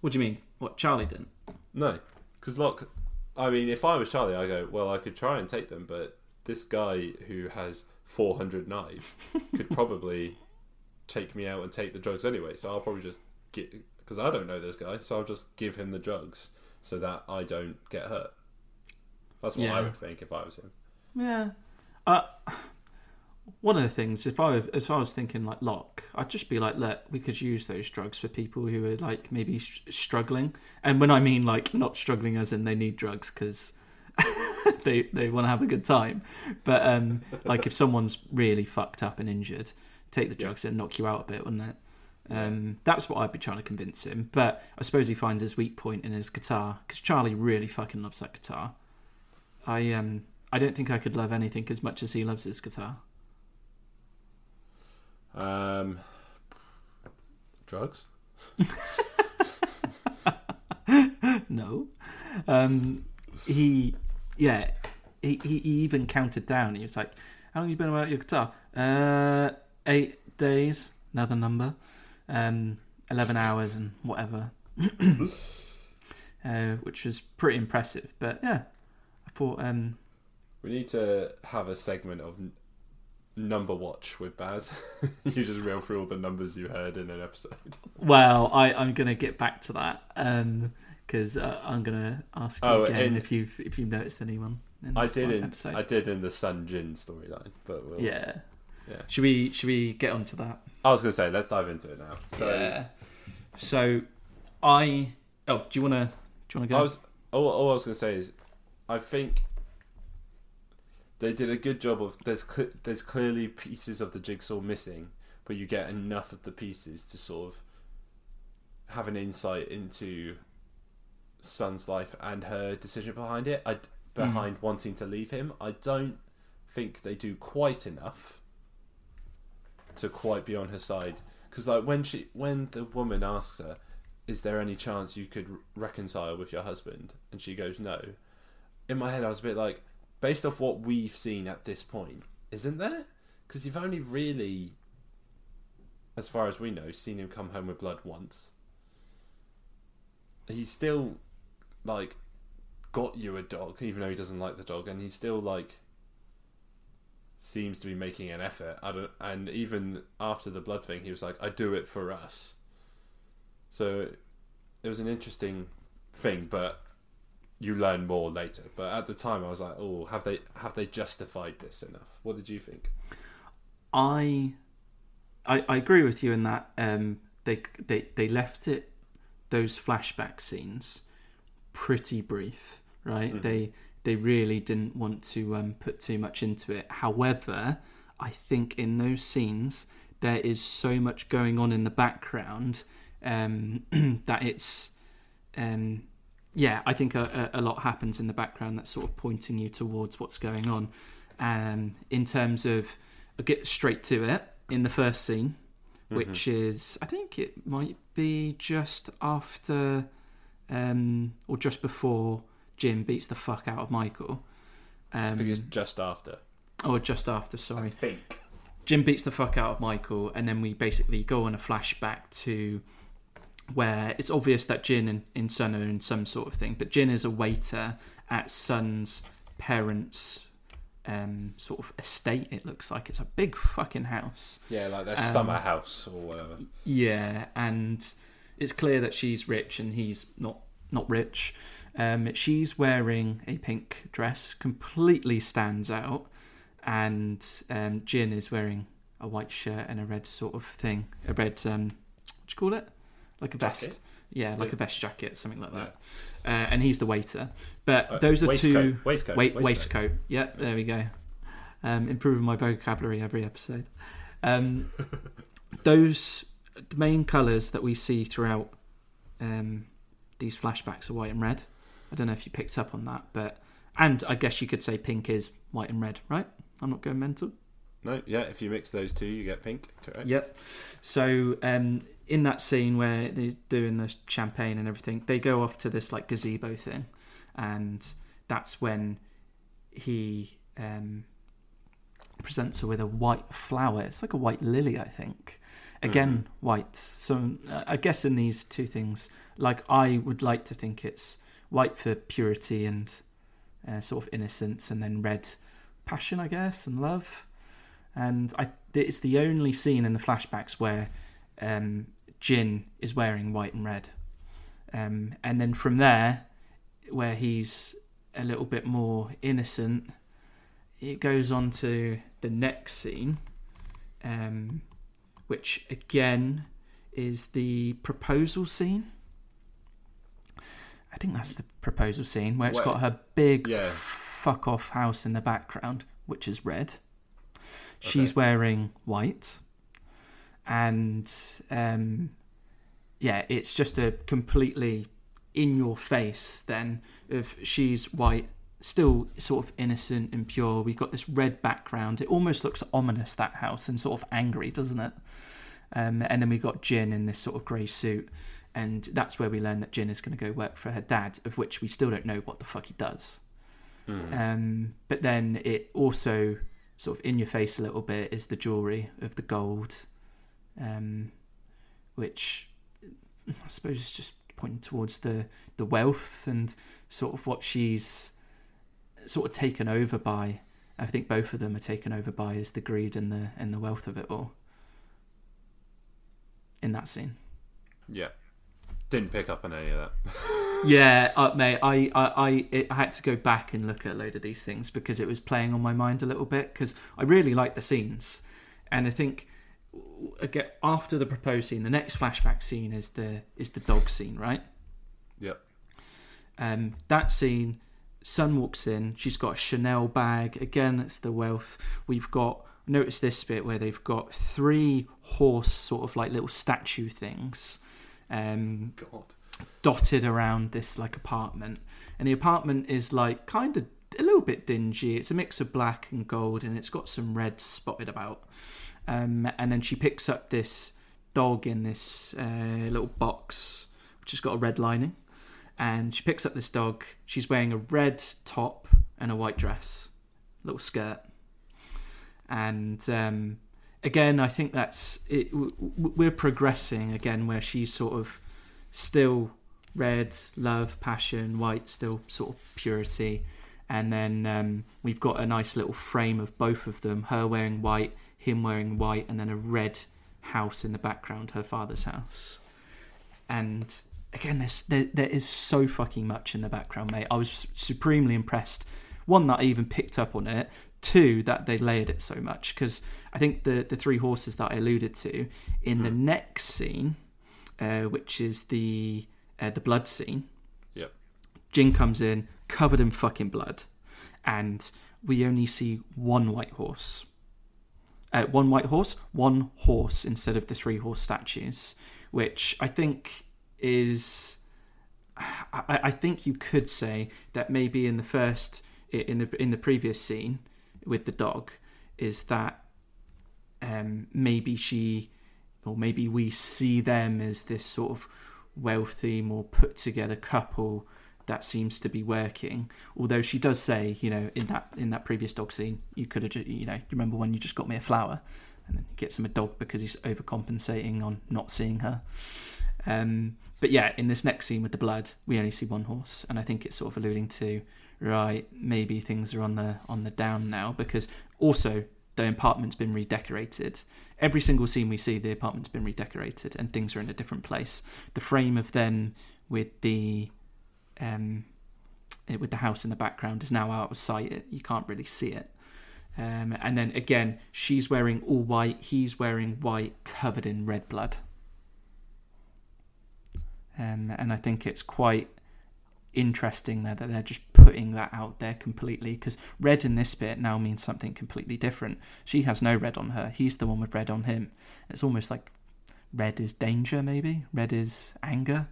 What do you mean? What Charlie didn't? No, because look, I mean, if I was Charlie, I go, well, I could try and take them, but this guy who has 400 knives could [laughs] probably take me out and take the drugs anyway. So I'll probably just get because I don't know this guy, so I'll just give him the drugs so that I don't get hurt. That's what I would think if I was him. Yeah. Uh, one of the things, if I if I was thinking like Locke, I'd just be like, look, we could use those drugs for people who are like maybe sh- struggling, and when I mean like not struggling as in they need drugs because [laughs] they they want to have a good time, but um, like if someone's really fucked up and injured, take the drugs and knock you out a bit, wouldn't it? Um, that's what I'd be trying to convince him. But I suppose he finds his weak point in his guitar because Charlie really fucking loves that guitar. I um I don't think I could love anything as much as he loves his guitar. Um, drugs? [laughs] No, um, he yeah he, he even counted down. He was like, "How long have you been without your guitar?" Uh, eight days. Another number. Um, eleven hours and whatever. [coughs] uh, which was pretty impressive. But yeah, I thought um We need to have a segment of n- number watch with Baz. [laughs] you just reel through all the numbers you heard in an episode. Well, I, I'm going to get back to that because uh, I'm going to ask you Oh, again if you've if you've noticed anyone. In I did in episode. I did in the Sun Jin storyline, but we'll, Yeah. Yeah. Should we should we get onto that? I was gonna say let's dive into it now. So yeah. So, I oh, do you want to do you want to go? I was all, all I was gonna say is I think they did a good job of there's cl- there's clearly pieces of the jigsaw missing, but you get enough of the pieces to sort of have an insight into Sun's life and her decision behind it. I behind mm-hmm. wanting to leave him. I don't think they do quite enough to quite be on her side because like when she when the woman asks her "Is there any chance you could reconcile with your husband?" And she goes, "No." In my head, I was a bit like, based off what we've seen at this point, isn't there? Because you've only really, as far as we know, seen him come home with blood once. He's still like got you a dog, even though he doesn't like the dog, and he's still like seems to be making an effort. I don't, and even after the blood thing, he was like, "I do it for us." So it was an interesting thing, but you learn more later. But at the time, I was like, "Oh, have they have they justified this enough?" What did you think? I, I, I agree with you in that um, they they they left it those flashback scenes pretty brief, right? Mhm. They they really didn't want to um, put too much into it. However, I think in those scenes there is so much going on in the background um, [clears throat] that it's um, yeah, I think a, a lot happens in the background that's sort of pointing you towards what's going on. Um, in terms of, I'll get straight to it in the first scene, which is I think it might be just after, um, or just before Jin beats the fuck out of Michael. I think it's Um, just after. or just after, sorry. I think. Jin beats the fuck out of Michael, and then we basically go on a flashback to where it's obvious that Jin and, and Sun are in some sort of thing, but Jin is a waiter at Sun's parents' um, sort of estate. It looks like it's a big fucking house. Yeah, like their Um, summer house or whatever. Yeah, and it's clear that she's rich and he's not not rich. Um, she's wearing a pink dress, completely stands out, and um, Jin is wearing a white shirt and a red sort of thing, a red um, what do you call it? Like a vest. Jacket? Yeah, like Yeah. a vest jacket, something like that. Uh, and he's the waiter. But Uh, those are waistcoat, two waistcoat, Wait, waistcoat. waistcoat. Yeah, there we go. Um, improving my vocabulary every episode. Um, [laughs] those the main colours that we see throughout um, these flashbacks are white and red. I don't know if you picked up on that, but and I guess you could say pink is white and red, right? I'm not going mental. No, yeah. If you mix those two, you get pink. Correct. Yep. So um, in that scene where they're doing the champagne and everything, they go off to this like gazebo thing, and that's when he um, presents her with a white flower. It's like a white lily, I think. Again, white. So uh, I guess in these two things, like I would like to think it's white for purity and uh, sort of innocence, and then red passion, I guess, and love. And I, it's the only scene in the flashbacks where um, Jin is wearing white and red. Um, and then from there, where he's a little bit more innocent, it goes on to the next scene, um, which again is the proposal scene. I think that's the proposal scene where it's Where- got her big Yeah. fuck off house in the background, which is red. She's Okay. wearing white, and um, yeah, it's just a completely in your face. Then of she's white, still sort of innocent and pure. We've got this red background. It almost looks ominous that house and sort of angry, doesn't it? Um, and then we've got Jin in this sort of grey suit, and that's where we learn that Jin is going to go work for her dad, of which we still don't know what the fuck he does. Um, but then it also sort of in your face a little bit is the jewelry of the gold, um, which I suppose is just pointing towards the the wealth and sort of what she's sort of taken over by. I think both of them are taken over by is the greed and the and the wealth of it all. In that scene. Yeah. Didn't pick up on any of that. [laughs] Yeah, uh, mate, I, I, I, it, I had to go back and look at a load of these things because it was playing on my mind a little bit because I really like the scenes, and I think again after the proposed scene, the next flashback scene is the is the dog scene, right? Yep. Um, that scene, Sun walks in. She's got a Chanel bag. Again, it's the wealth. We've got notice this bit where they've got three horse sort of like little statue things. Um, God. dotted around this like apartment and the apartment is like kind of a little bit dingy it's a mix of black and gold and it's got some red spotted about um, and then she picks up this dog in this uh, little box which has got a red lining, and she picks up this dog. She's wearing a red top and a white dress, little skirt, and um, again, I think that's it. We're progressing again, where she's sort of still red, love, passion, white, still sort of purity. And then um, we've got a nice little frame of both of them her wearing white, him wearing white, and then a red house in the background, her father's house. And again, there's, there, there is so fucking much in the background, mate. I was supremely impressed. One, that I even picked up on it. Two, that they layered it so much. Because I think the, the three horses that I alluded to in the next scene, uh, which is the uh, the blood scene, Yep. Jin comes in covered in fucking blood, and we only see one white horse. Uh, one white horse, one horse instead of the three horse statues, which I think is. I, I think you could say that maybe in the first, in the in the previous scene with the dog, is that um, maybe she, or maybe we see them as this sort of wealthy, more put together couple that seems to be working. Although she does say, you know, in that in that previous dog scene, you could have, you know, you remember when you just got me a flower, and then he gets him a dog because he's overcompensating on not seeing her. Um, but yeah, in this next scene with the blood, we only see one horse, and I think it's sort of alluding to, right, maybe things are on the on the down now because also the apartment's been redecorated. Every single scene we see, the apartment's been redecorated, and things are in a different place. The frame of them with the um, it- with the house in the background is now out of sight. You can't really see it. Um, and then again, she's wearing all white. He's wearing white, covered in red blood. Um, and I think it's quite interesting there that they're just putting that out there completely because red in this bit now means something completely different. She has no red on her. He's the one with red on him. It's almost like red is danger, maybe. Red is anger.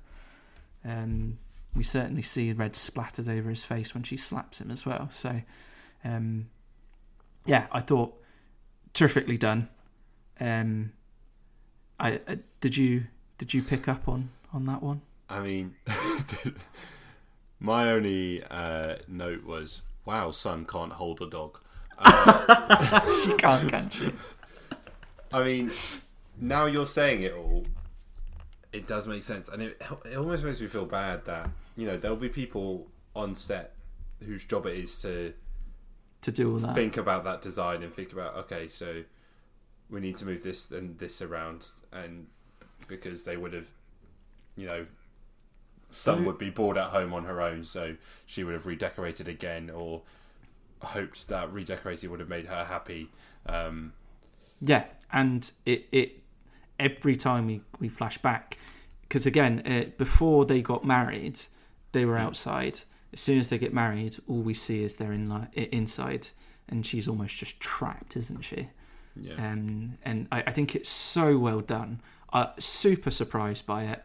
Um, we certainly see red splattered over his face when she slaps him as well. So, um, yeah, I thought terrifically done. Um, I uh, did you did you pick up on on that one? I mean, [laughs] my only uh, note was, "Wow, Sun can't hold a dog." [laughs] She can't, can she? [laughs] I mean, now you're saying it all, it does make sense, and it it almost makes me feel bad that you know there'll be people on set whose job it is to To do all that. think about that design and think about okay, so we need to move this and this around, and because they would have, you know, some So- would be bored at home on her own, so she would have redecorated again, or hoped that redecorating would have made her happy. Um, Yeah, and it it every time we we flash back because again uh, before they got married, they were outside. As soon as they get married, all we see is they're in li- inside, and she's almost just trapped, isn't she? yeah, um, and I, I think it's so well done. Uh, super surprised by it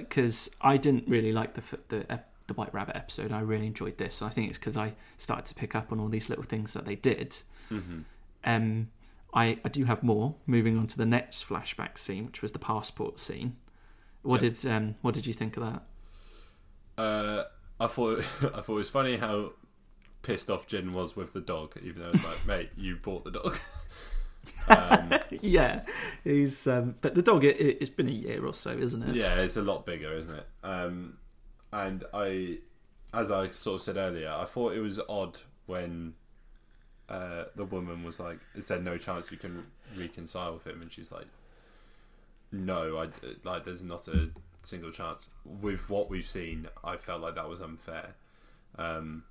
because I didn't really like the the the White Rabbit episode. I really enjoyed this. I think it's because I started to pick up on all these little things that they did. hmm Um, I, I do have more. Moving on to the next flashback scene, which was the passport scene. What Yeah. did um, what did you think of that? Uh, I thought [laughs] I thought it was funny how pissed off Jin was with the dog, even though it's like, [laughs] mate, you bought the dog. [laughs] um, yeah, he's um, but the dog. It, it's been a year or so, isn't it? yeah, it's a lot bigger, isn't it? Um, and I, as I sort of said earlier, I thought it was odd when uh, the woman was like, "Is there no chance you can reconcile with him?" And she's like, "No, I like. There's not a single chance." With what we've seen, I felt like that was unfair. Um,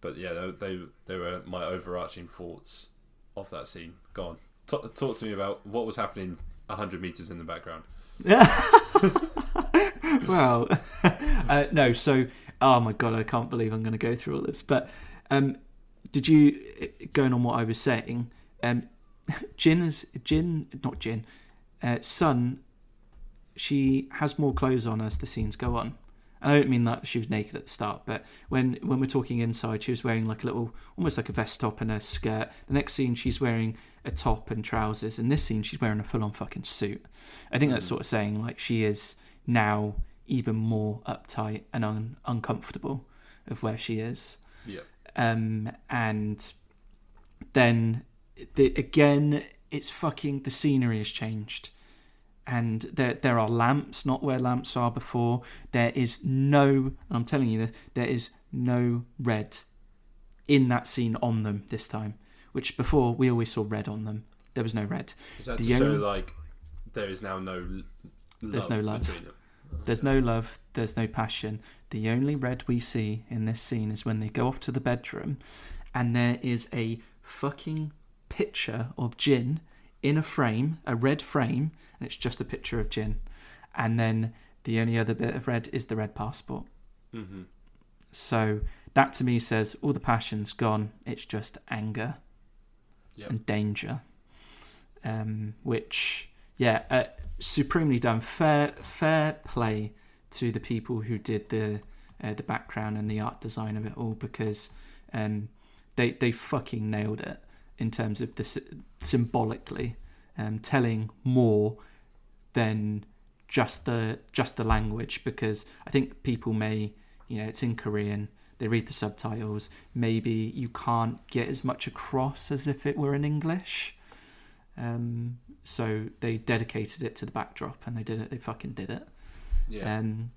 but yeah, they, they they were my overarching thoughts of that scene. Go on, talk, talk to me about what was happening hundred meters in the background. [laughs] well, [laughs] uh, no. So, oh my god, I can't believe I'm going to go through all this. But um, did you going on what I was saying? Um, [laughs] Jin is Jin, not Jin. Uh, Sun, she has more clothes on as the scenes go on. And I don't mean that she was naked at the start, but when when we're talking inside, she was wearing like a little, almost like a vest top and a skirt. The next scene, she's wearing a top and trousers. In this scene, she's wearing a full on fucking suit. I think that's sort of saying like she is now even more uptight and un- uncomfortable of where she is. Yeah. Um, and then the, again, it's fucking the scenery has changed, and there there are lamps not where lamps are before. There is no, I'm telling you, there is no red in that scene on them this time. Which before we always saw red on them. There was no red. Is that The to show like there is now no l- There's no love. between them? There's no love, there's no passion. The only red we see in this scene is when they go off to the bedroom and there is a fucking picture of Jin in a frame, a red frame, and it's just a picture of Jin. And then the only other bit of red is the red passport. Mm-hmm. So that to me says all the passion's gone, it's just anger Yep. and danger. Um, which, yeah, uh, supremely done. Fair, fair play to the people who did the uh, the background and the art design of it all because um, they they fucking nailed it in terms of the sy- symbolically um, telling more than just the just the language because I think people may you know it's in Korean they read the subtitles maybe you can't get as much across as if it were in English um, so they dedicated it to the backdrop and they did it they fucking did it Yeah. um,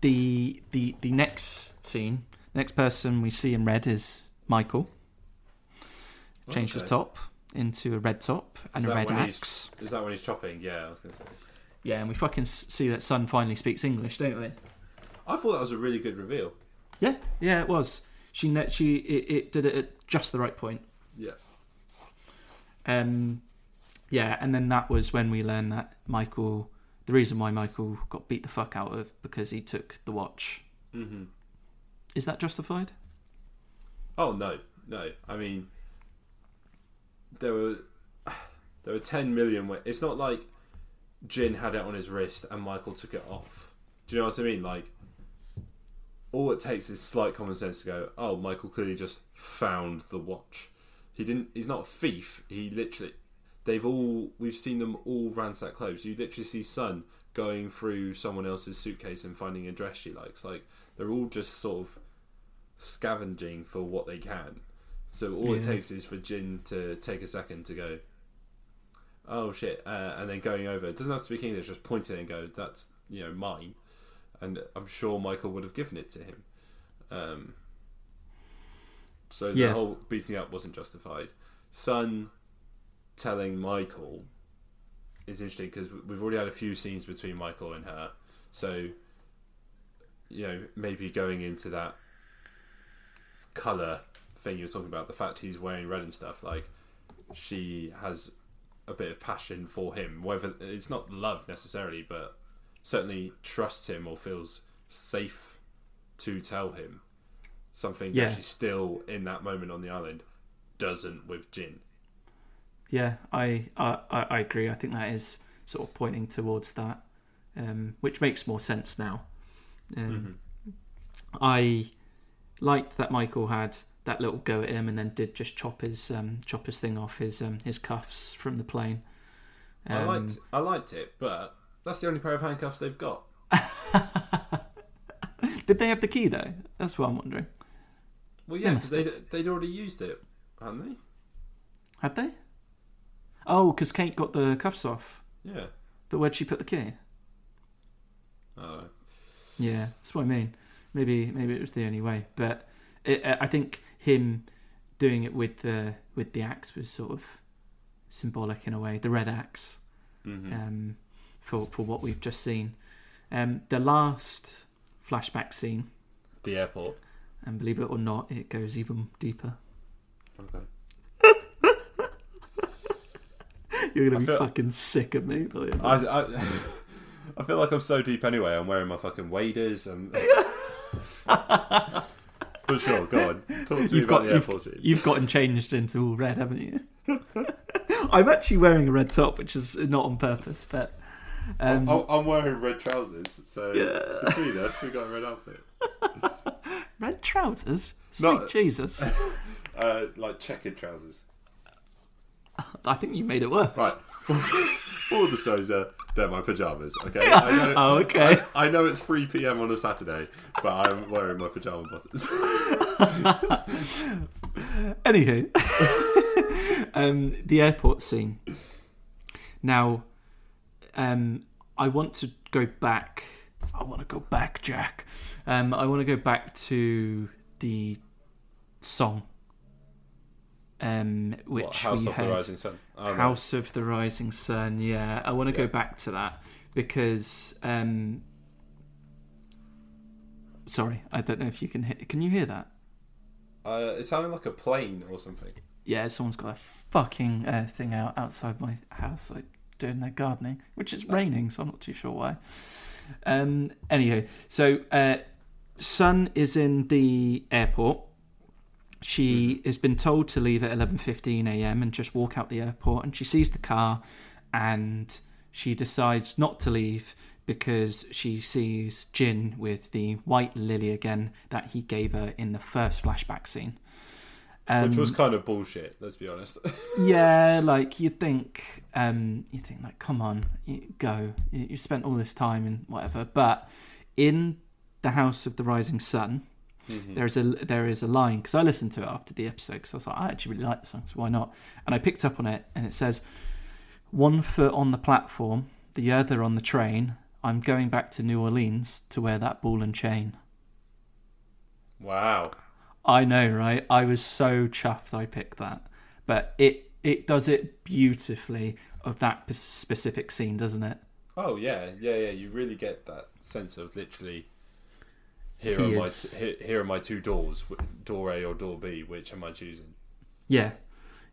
the the the next scene next person we see in red is Michael changed the top into a red top and a red axe Is that when he's chopping? Yeah, I was going to say. yeah and we fucking see that Sun finally speaks English don't we I thought that was a really good reveal. Yeah, yeah, it was. She she it, it did it at just the right point. Yeah. Um, yeah, and then that was when we learned that Michael, the reason why Michael got beat the fuck out of because he took the watch. Mm-hmm. Is that justified? Oh no, no. I mean, there were there were ten million. Wa- it's not like Jin had it on his wrist and Michael took it off. Do you know what I mean? Like, all it takes is slight common sense to go. Oh, Michael clearly just found the watch. He didn't. He's not a thief. He literally. They've all. We've seen them all ransack clothes. You literally see Sun going through someone else's suitcase and finding a dress she likes. Like they're all just sort of scavenging for what they can. So all it takes is for Jin to take a second to go, oh shit, uh, and then going over. It doesn't have to speak English, just point it and go, that's you know mine. And I'm sure Michael would have given it to him. Um, so the Yeah. whole beating up wasn't justified. Sun telling Michael is interesting because we've already had a few scenes between Michael and her. So you know maybe going into that color thing you were talking about, the fact he's wearing red and stuff, like she has a bit of passion for him. Whether it's not love necessarily, but certainly trusts him or feels safe to tell him something Yeah. that she still in that moment on the island doesn't with Jin. Yeah, I, I I agree. I think that is sort of pointing towards that, um, which makes more sense now. Um, I liked that Michael had that little go at him and then did just chop his um, chop his thing off his um, his cuffs from the plane. I Um, liked I liked it, but that's the only pair of handcuffs they've got. [laughs] Did they have the key though? That's what I'm wondering. Well, They yeah, because they'd, they'd already used it, hadn't they? Had they? Oh, because Kate got the cuffs off. Yeah. But where'd she put the key? Oh, Yeah, that's what I mean. Maybe maybe it was the only way, but it, I think him doing it with the with the axe was sort of symbolic in a way. The red axe hmm um, for for what we've just seen. Um, the last flashback scene, the airport. and believe it or not, it goes even deeper. Okay. [laughs] You're gonna I be feel- fucking sick of me. I, I [laughs] I feel like I'm so deep anyway. I'm wearing my fucking waders and. [laughs] For sure, go on. Talk to You've about got the you've, you've gotten changed into all red, haven't you? I'm actually wearing a red top, which is not on purpose, but um, I'm, I'm wearing red trousers, so Yeah. between us, we got a red outfit. red trousers. Sweet No. Jesus! Uh, like checkered trousers. I think you made it worse. Right. Full disclosure, they're my pajamas. Okay. [laughs] I know, Oh, okay. I, I know it's 3 p.m. on a Saturday, but I'm wearing my pajama bottoms. [laughs] Anywho, [laughs] um, the airport scene. Now, um, I want to go back. I want to go back, Jack. Um, I want to go back to the song, um, which What, House we of heard. the Rising Sun. Oh. House of the Rising Sun. Yeah, I want to Yeah. go back to that because. Um, sorry, I don't know if you can hear. Can you hear that? Uh, it sounded like a plane or something. Yeah, someone's got a fucking uh, thing out outside my house, like doing their gardening, which is raining, so I'm not too sure why. Um, anyway, so uh, Sun is in the airport. She has been told to leave at 11:15 a.m. and just walk out the airport, and she sees the car, and she decides not to leave because she sees Jin with the white lily again that he gave her in the first flashback scene. Um, Which was kind of bullshit, let's be honest. [laughs] yeah, like you think, um, you think like, come on, you go. You, you spent all this time and whatever. But in the House of the Rising Sun, Mm-hmm. there's a there is a line because I listened to it after the episode because I was like, I actually really like the song, so why not? And I picked up on it, and it says, "One foot on the platform, the other on the train. I'm going back to New Orleans to wear that ball and chain." wow. I know, right? I was so chuffed I picked that, but it it does it beautifully of that p- specific scene, doesn't it? Oh yeah, yeah, yeah. You really get that sense of literally. Here He are my is- here, here are my two doors, door A or door B. Which am I choosing? Yeah,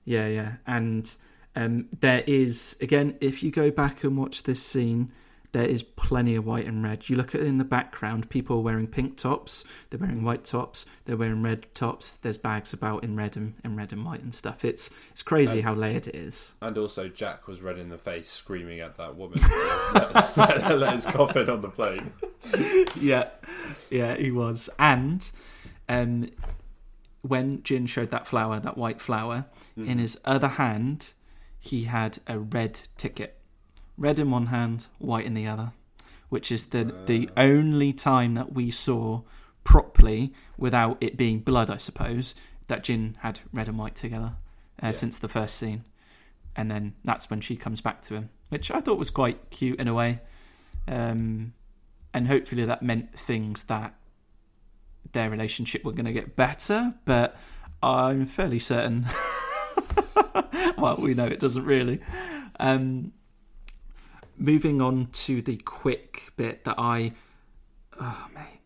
yeah, yeah. And um, there is again, if you go back and watch this scene, there is plenty of white and red. You look at it in the background, people are wearing pink tops, they're wearing white tops, they're wearing red tops. There's bags about in red and in red and white and stuff. It's it's crazy how layered it is. And also, Jack was red in the face, screaming at that woman. [laughs] let, let- let his coffin on the plane. [laughs] yeah, yeah, he was. And um, when Jin showed that flower, that white flower, in his other hand, he had a red ticket. Red in one hand, white in the other, which is the the only time that we saw properly without it being blood, I suppose, that Jin had red and white together uh, since the first scene. And then that's when she comes back to him, which I thought was quite cute in a way. Um, and hopefully that meant things that their relationship were going to get better but i'm fairly certain [laughs] well we know it doesn't really um moving on to the quick bit that i oh mate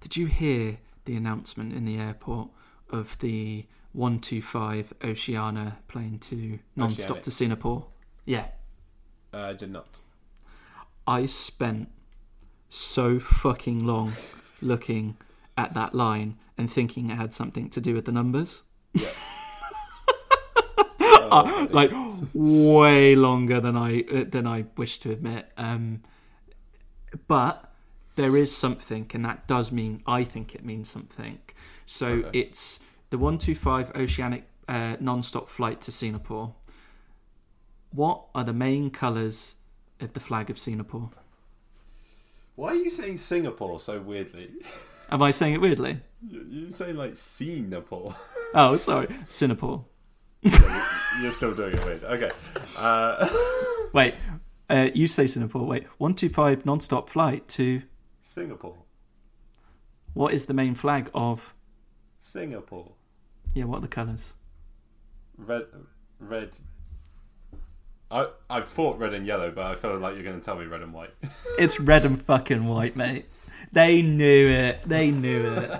did you hear the announcement in the airport of the 125 Oceanic plane to non-stop to singapore yeah Uh, I did not. I spent so fucking long looking at that line and thinking it had something to do with the numbers. Uh, like way longer than I uh, than I wish to admit. Um, but there is something, and that does mean I think it means something. So Okay. it's the one two five Oceanic uh, non-stop flight to Singapore. What are the main colours of the flag of Singapore? Why are you saying Singapore so weirdly? Am I saying it weirdly? You- You're saying like Singapore. Oh, [laughs] sorry, Singapore. You're still doing it weird. Okay. Uh, [laughs] Wait, uh, you say Singapore. Wait, one two five non-stop flight to Singapore. what is the main flag of? Singapore. Yeah, what are the colours? Red. Red. I I thought red and yellow, but I feel like you're going to tell me red and white. [laughs] It's red and fucking white, mate. They knew it. They knew it.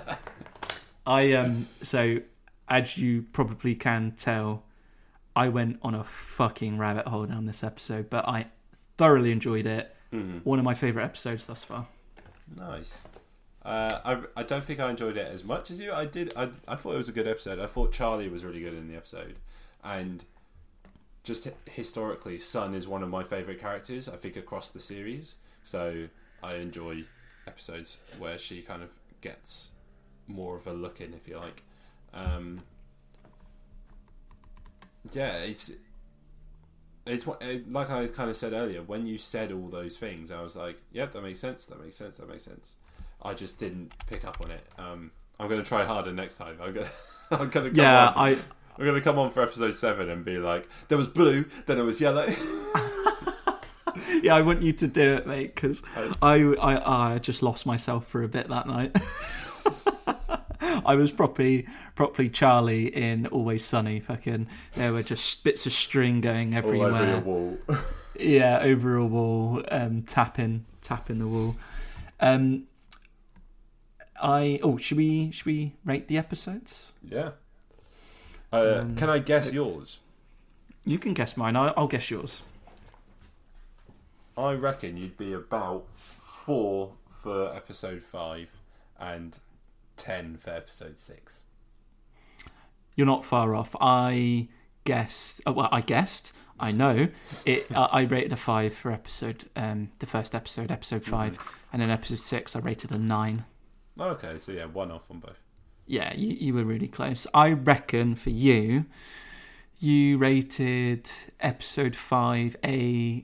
[laughs] I um. So as you probably can tell, I went on a fucking rabbit hole down this episode, but I thoroughly enjoyed it. One of my favourite episodes thus far. Nice. Uh, I, I don't think I enjoyed it as much as you. I did. I, I thought it was a good episode. I thought Charlie was really good in the episode, and just historically, Sun is one of my favorite characters. I think across the series, so I enjoy episodes where she kind of gets more of a look in, if you like. Um, yeah, it's it's what like I kind of said earlier. When you said all those things, I was like, "Yep, that makes sense. That makes sense. That makes sense." I just didn't pick up on it. Um, I'm going to try harder next time. I'm going. [laughs] To, I'm going to. Come Yeah, on. I I'm going to come on for episode seven and be like, "There was blue, then it was yellow." [laughs] yeah I want you to do it, mate, because I, I I just lost myself for a bit that night. [laughs] I was properly properly Charlie in Always Sunny. Fucking, there were just bits of string going all everywhere. over your wall. [laughs] yeah, over a wall, um, tapping, tapping the wall. Um, I oh, should we should we rate the episodes? yeah. Uh, Um, can I guess yours? You can guess mine. I, I'll guess yours. I reckon you'd be about four for episode five and ten for episode six. You're not far off. I guessed. Oh, well, I guessed. I know it. I I rated a five for episode, um, the first episode, episode mm-hmm. 5 and then episode six, I rated a nine. Oh, okay, so yeah, one off on both. Yeah, you, you were really close. I reckon for you, you rated episode five a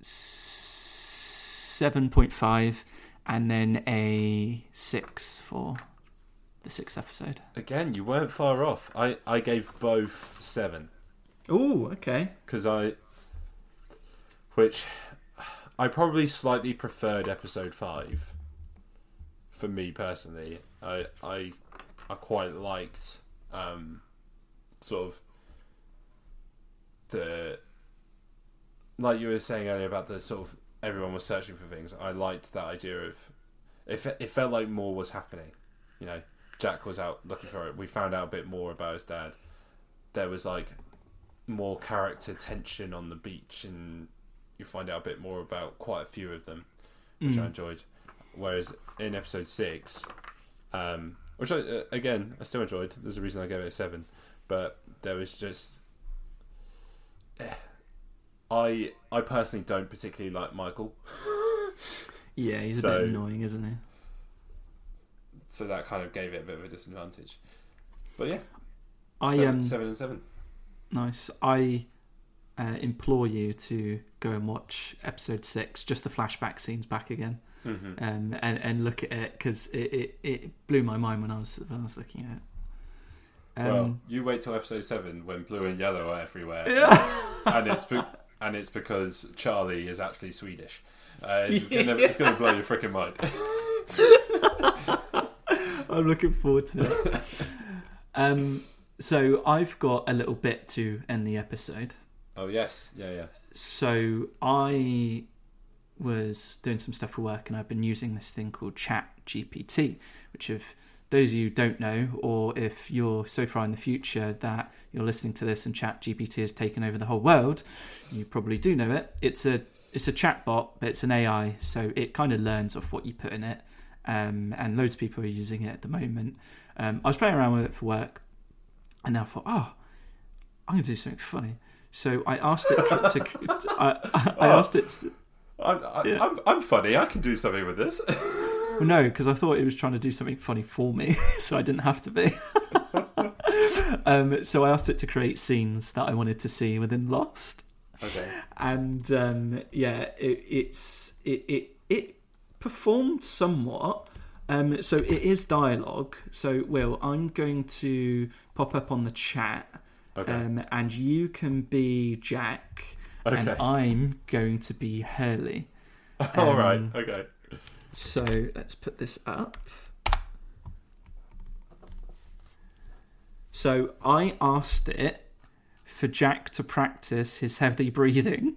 seven point five, and then a six for the sixth episode. Again, you weren't far off. I, I gave both seven Oh, okay. because I, which I probably slightly preferred episode five. For me personally, I I I quite liked um, sort of the like you were saying earlier about the sort of everyone was searching for things. I liked that idea of it. It felt like more was happening. You know, Jack was out looking for it. We found out a bit more about his dad. There was like more character tension on the beach, and you find out a bit more about quite a few of them, which I enjoyed. Whereas in episode six, um, which I uh, again I still enjoyed. There's a reason I gave it a seven, but there was just eh. I I personally don't particularly like Michael, [laughs] Yeah, he's a So- bit annoying, isn't he? So that kind of gave it a bit of a disadvantage. But yeah, I seven, um seven and seven. nice. I uh, implore you to go and watch episode six, just the flashback scenes back again, hmm um, and and look at it because it, it, it blew my mind when I was when I was looking at it. Um, well, you wait till episode seven when blue and yellow are everywhere, [laughs] yeah. and it's be- and it's because Charlie is actually Swedish. Uh, it's, [laughs] gonna, it's gonna blow your freaking mind. [laughs] I'm looking forward to it. [laughs] um, so I've got a little bit to end the episode. oh yes, yeah, yeah. So I was doing some stuff for work, and I've been using this thing called Chat GPT, which if those of you don't know, or if you're so far in the future that you're listening to this and Chat GPT has taken over the whole world, you probably do know it. It's a it's a chatbot, but it's an AI, so it kind of learns off what you put in it. Um, and loads of people are using it at the moment. Um, I was playing around with it for work, and then I thought, oh, I'm going to do something funny. So I asked it to. to I, I asked it. To, I'm, I, Yeah. I'm, I'm funny. I can do something with this. well, no, because I thought it was trying to do something funny for me, [laughs] so I didn't have to be. [laughs] um, so I asked it to create scenes that I wanted to see within Lost. okay. and um, yeah, it, it's it, it it performed somewhat. Um, so it is dialogue. So Will, I'm going to pop up on the chat, Okay. um, and you can be Jack, and I'm going to be Hurley. [laughs] All right. um, Okay. So let's put this up. So I asked it for Jack to practice his heavy breathing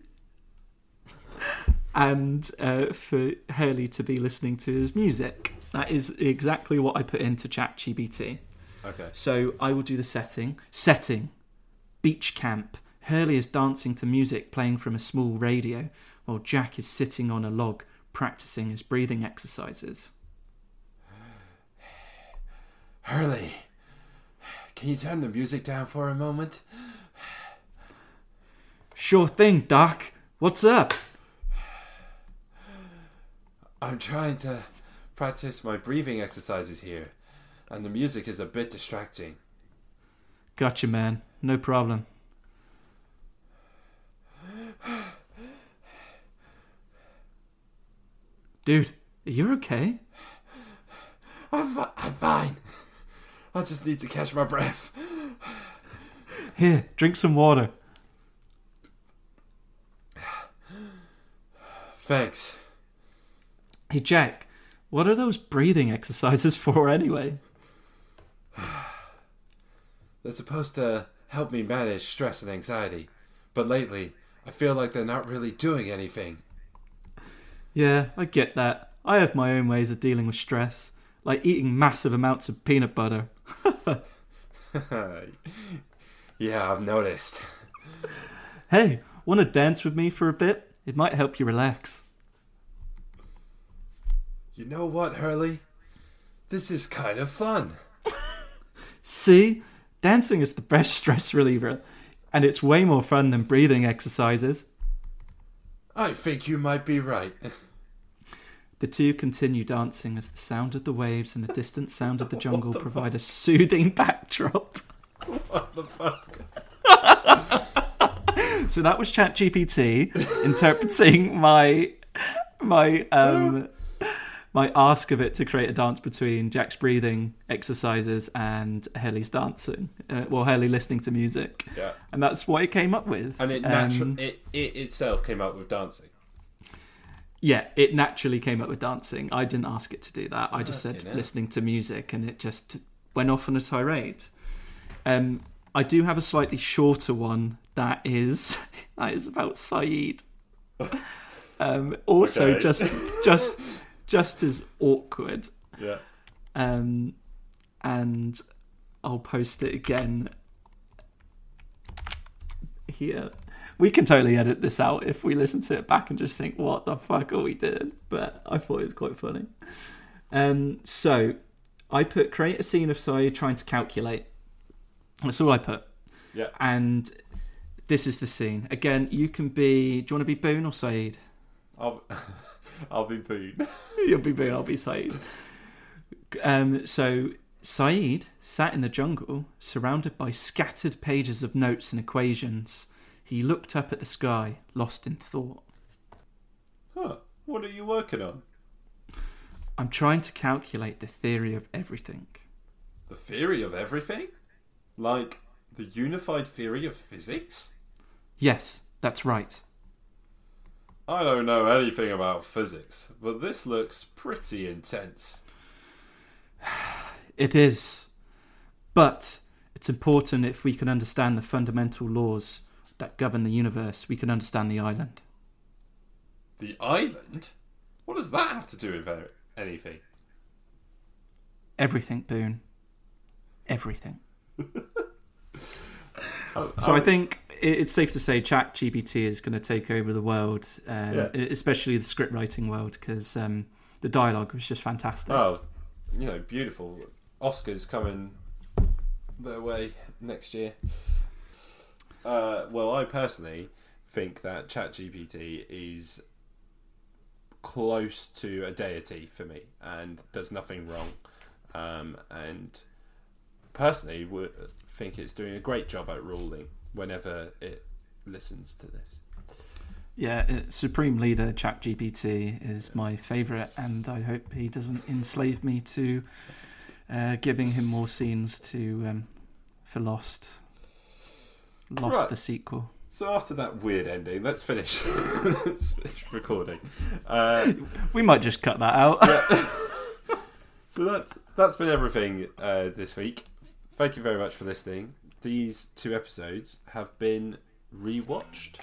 [laughs] and uh, for Hurley to be listening to his music. That is exactly what I put into ChatGPT. Okay. So I will do the setting. Setting. Beach camp. Hurley is dancing to music playing from a small radio, while Jack is sitting on a log practicing his breathing exercises. [sighs] Hurley, can you turn the music down for a moment? [sighs] Sure thing, Doc. What's up? I'm trying to practice my breathing exercises here, and the music is a bit distracting. Gotcha, man. No problem. Dude, are you okay? I'm, fi- I'm fine. I just need to catch my breath. Here, drink some water. Thanks. Hey, Jack, what are those breathing exercises [laughs] for anyway? [sighs] They're supposed to help me manage stress and anxiety, but lately I feel like they're not really doing anything. Yeah, I get that. I have my own ways of dealing with stress, like eating massive amounts of peanut butter. [laughs] yeah, I've noticed. Hey, want to dance with me for a bit? It might help you relax. You know what, Hurley? This is kind of fun. [laughs] See? Dancing is the best stress reliever, and it's way more fun than breathing exercises. I think you might be right. [laughs] The two continue dancing as the sound of the waves and the distant sound of the [laughs] jungle provide a soothing backdrop. What the fuck? So that was ChatGPT interpreting my my um my ask of it to create a dance between Jack's breathing exercises and Hurley's dancing. Uh, well, Haley listening to music, Yeah. and that's what it came up with. And it Um, it, it itself came up with dancing. Yeah, it naturally came up with dancing. I didn't ask it to do that. I just Fucking said listening to music, and it just went off on a tirade. Um, I do have a slightly shorter one that is [laughs] that is about Sayid. [laughs] Um, also, Okay. just just just as awkward. Yeah. Um, and I'll post it again here. We can totally edit this out if we listen to it back and just think, what the fuck are we doing? But I thought it was quite funny. Um, so I put create a scene of Sayid trying to calculate. That's all I put. Yeah. And this is the scene. Again, you can be. Do you want to be Boone or Sayid? I'll [laughs] [laughs] I'll be Boone. [laughs] You'll be Boone, I'll be Sayid. Um, so Sayid sat in the jungle, surrounded by scattered pages of notes and equations. He looked up at the sky, lost in thought. Huh. What are you working on? I'm trying to calculate the theory of everything. The theory of everything? Like the unified theory of physics? Yes, that's right. I don't know anything about physics, but this looks pretty intense. [sighs] It is. But it's important if we can understand the fundamental laws that govern the universe, we can understand the island. The island? What does that have to do with anything? Everything, Boone. Everything. Oh, [laughs] So I um, think it- it's safe to say Chat GPT is going to take over the world, um, Yeah. especially the script writing world, because um, the dialogue was just fantastic. Oh, you know, beautiful. Oscars coming their way next year. Uh, well, I personally think that chat gpt is close to a deity for me and does nothing wrong. Um, and personally, would think it's doing a great job at ruling whenever it listens to this. Yeah, uh, Supreme Leader Chat GPT is my favourite, and I hope he doesn't enslave me to uh, giving him more scenes to um, for Lost. Lost Right. the sequel. So after that weird ending, let's finish. [laughs] let's finish recording. Uh, We might just cut that out. [laughs] So that's that's been everything uh, this week. Thank you very much for listening these two episodes have been rewatched.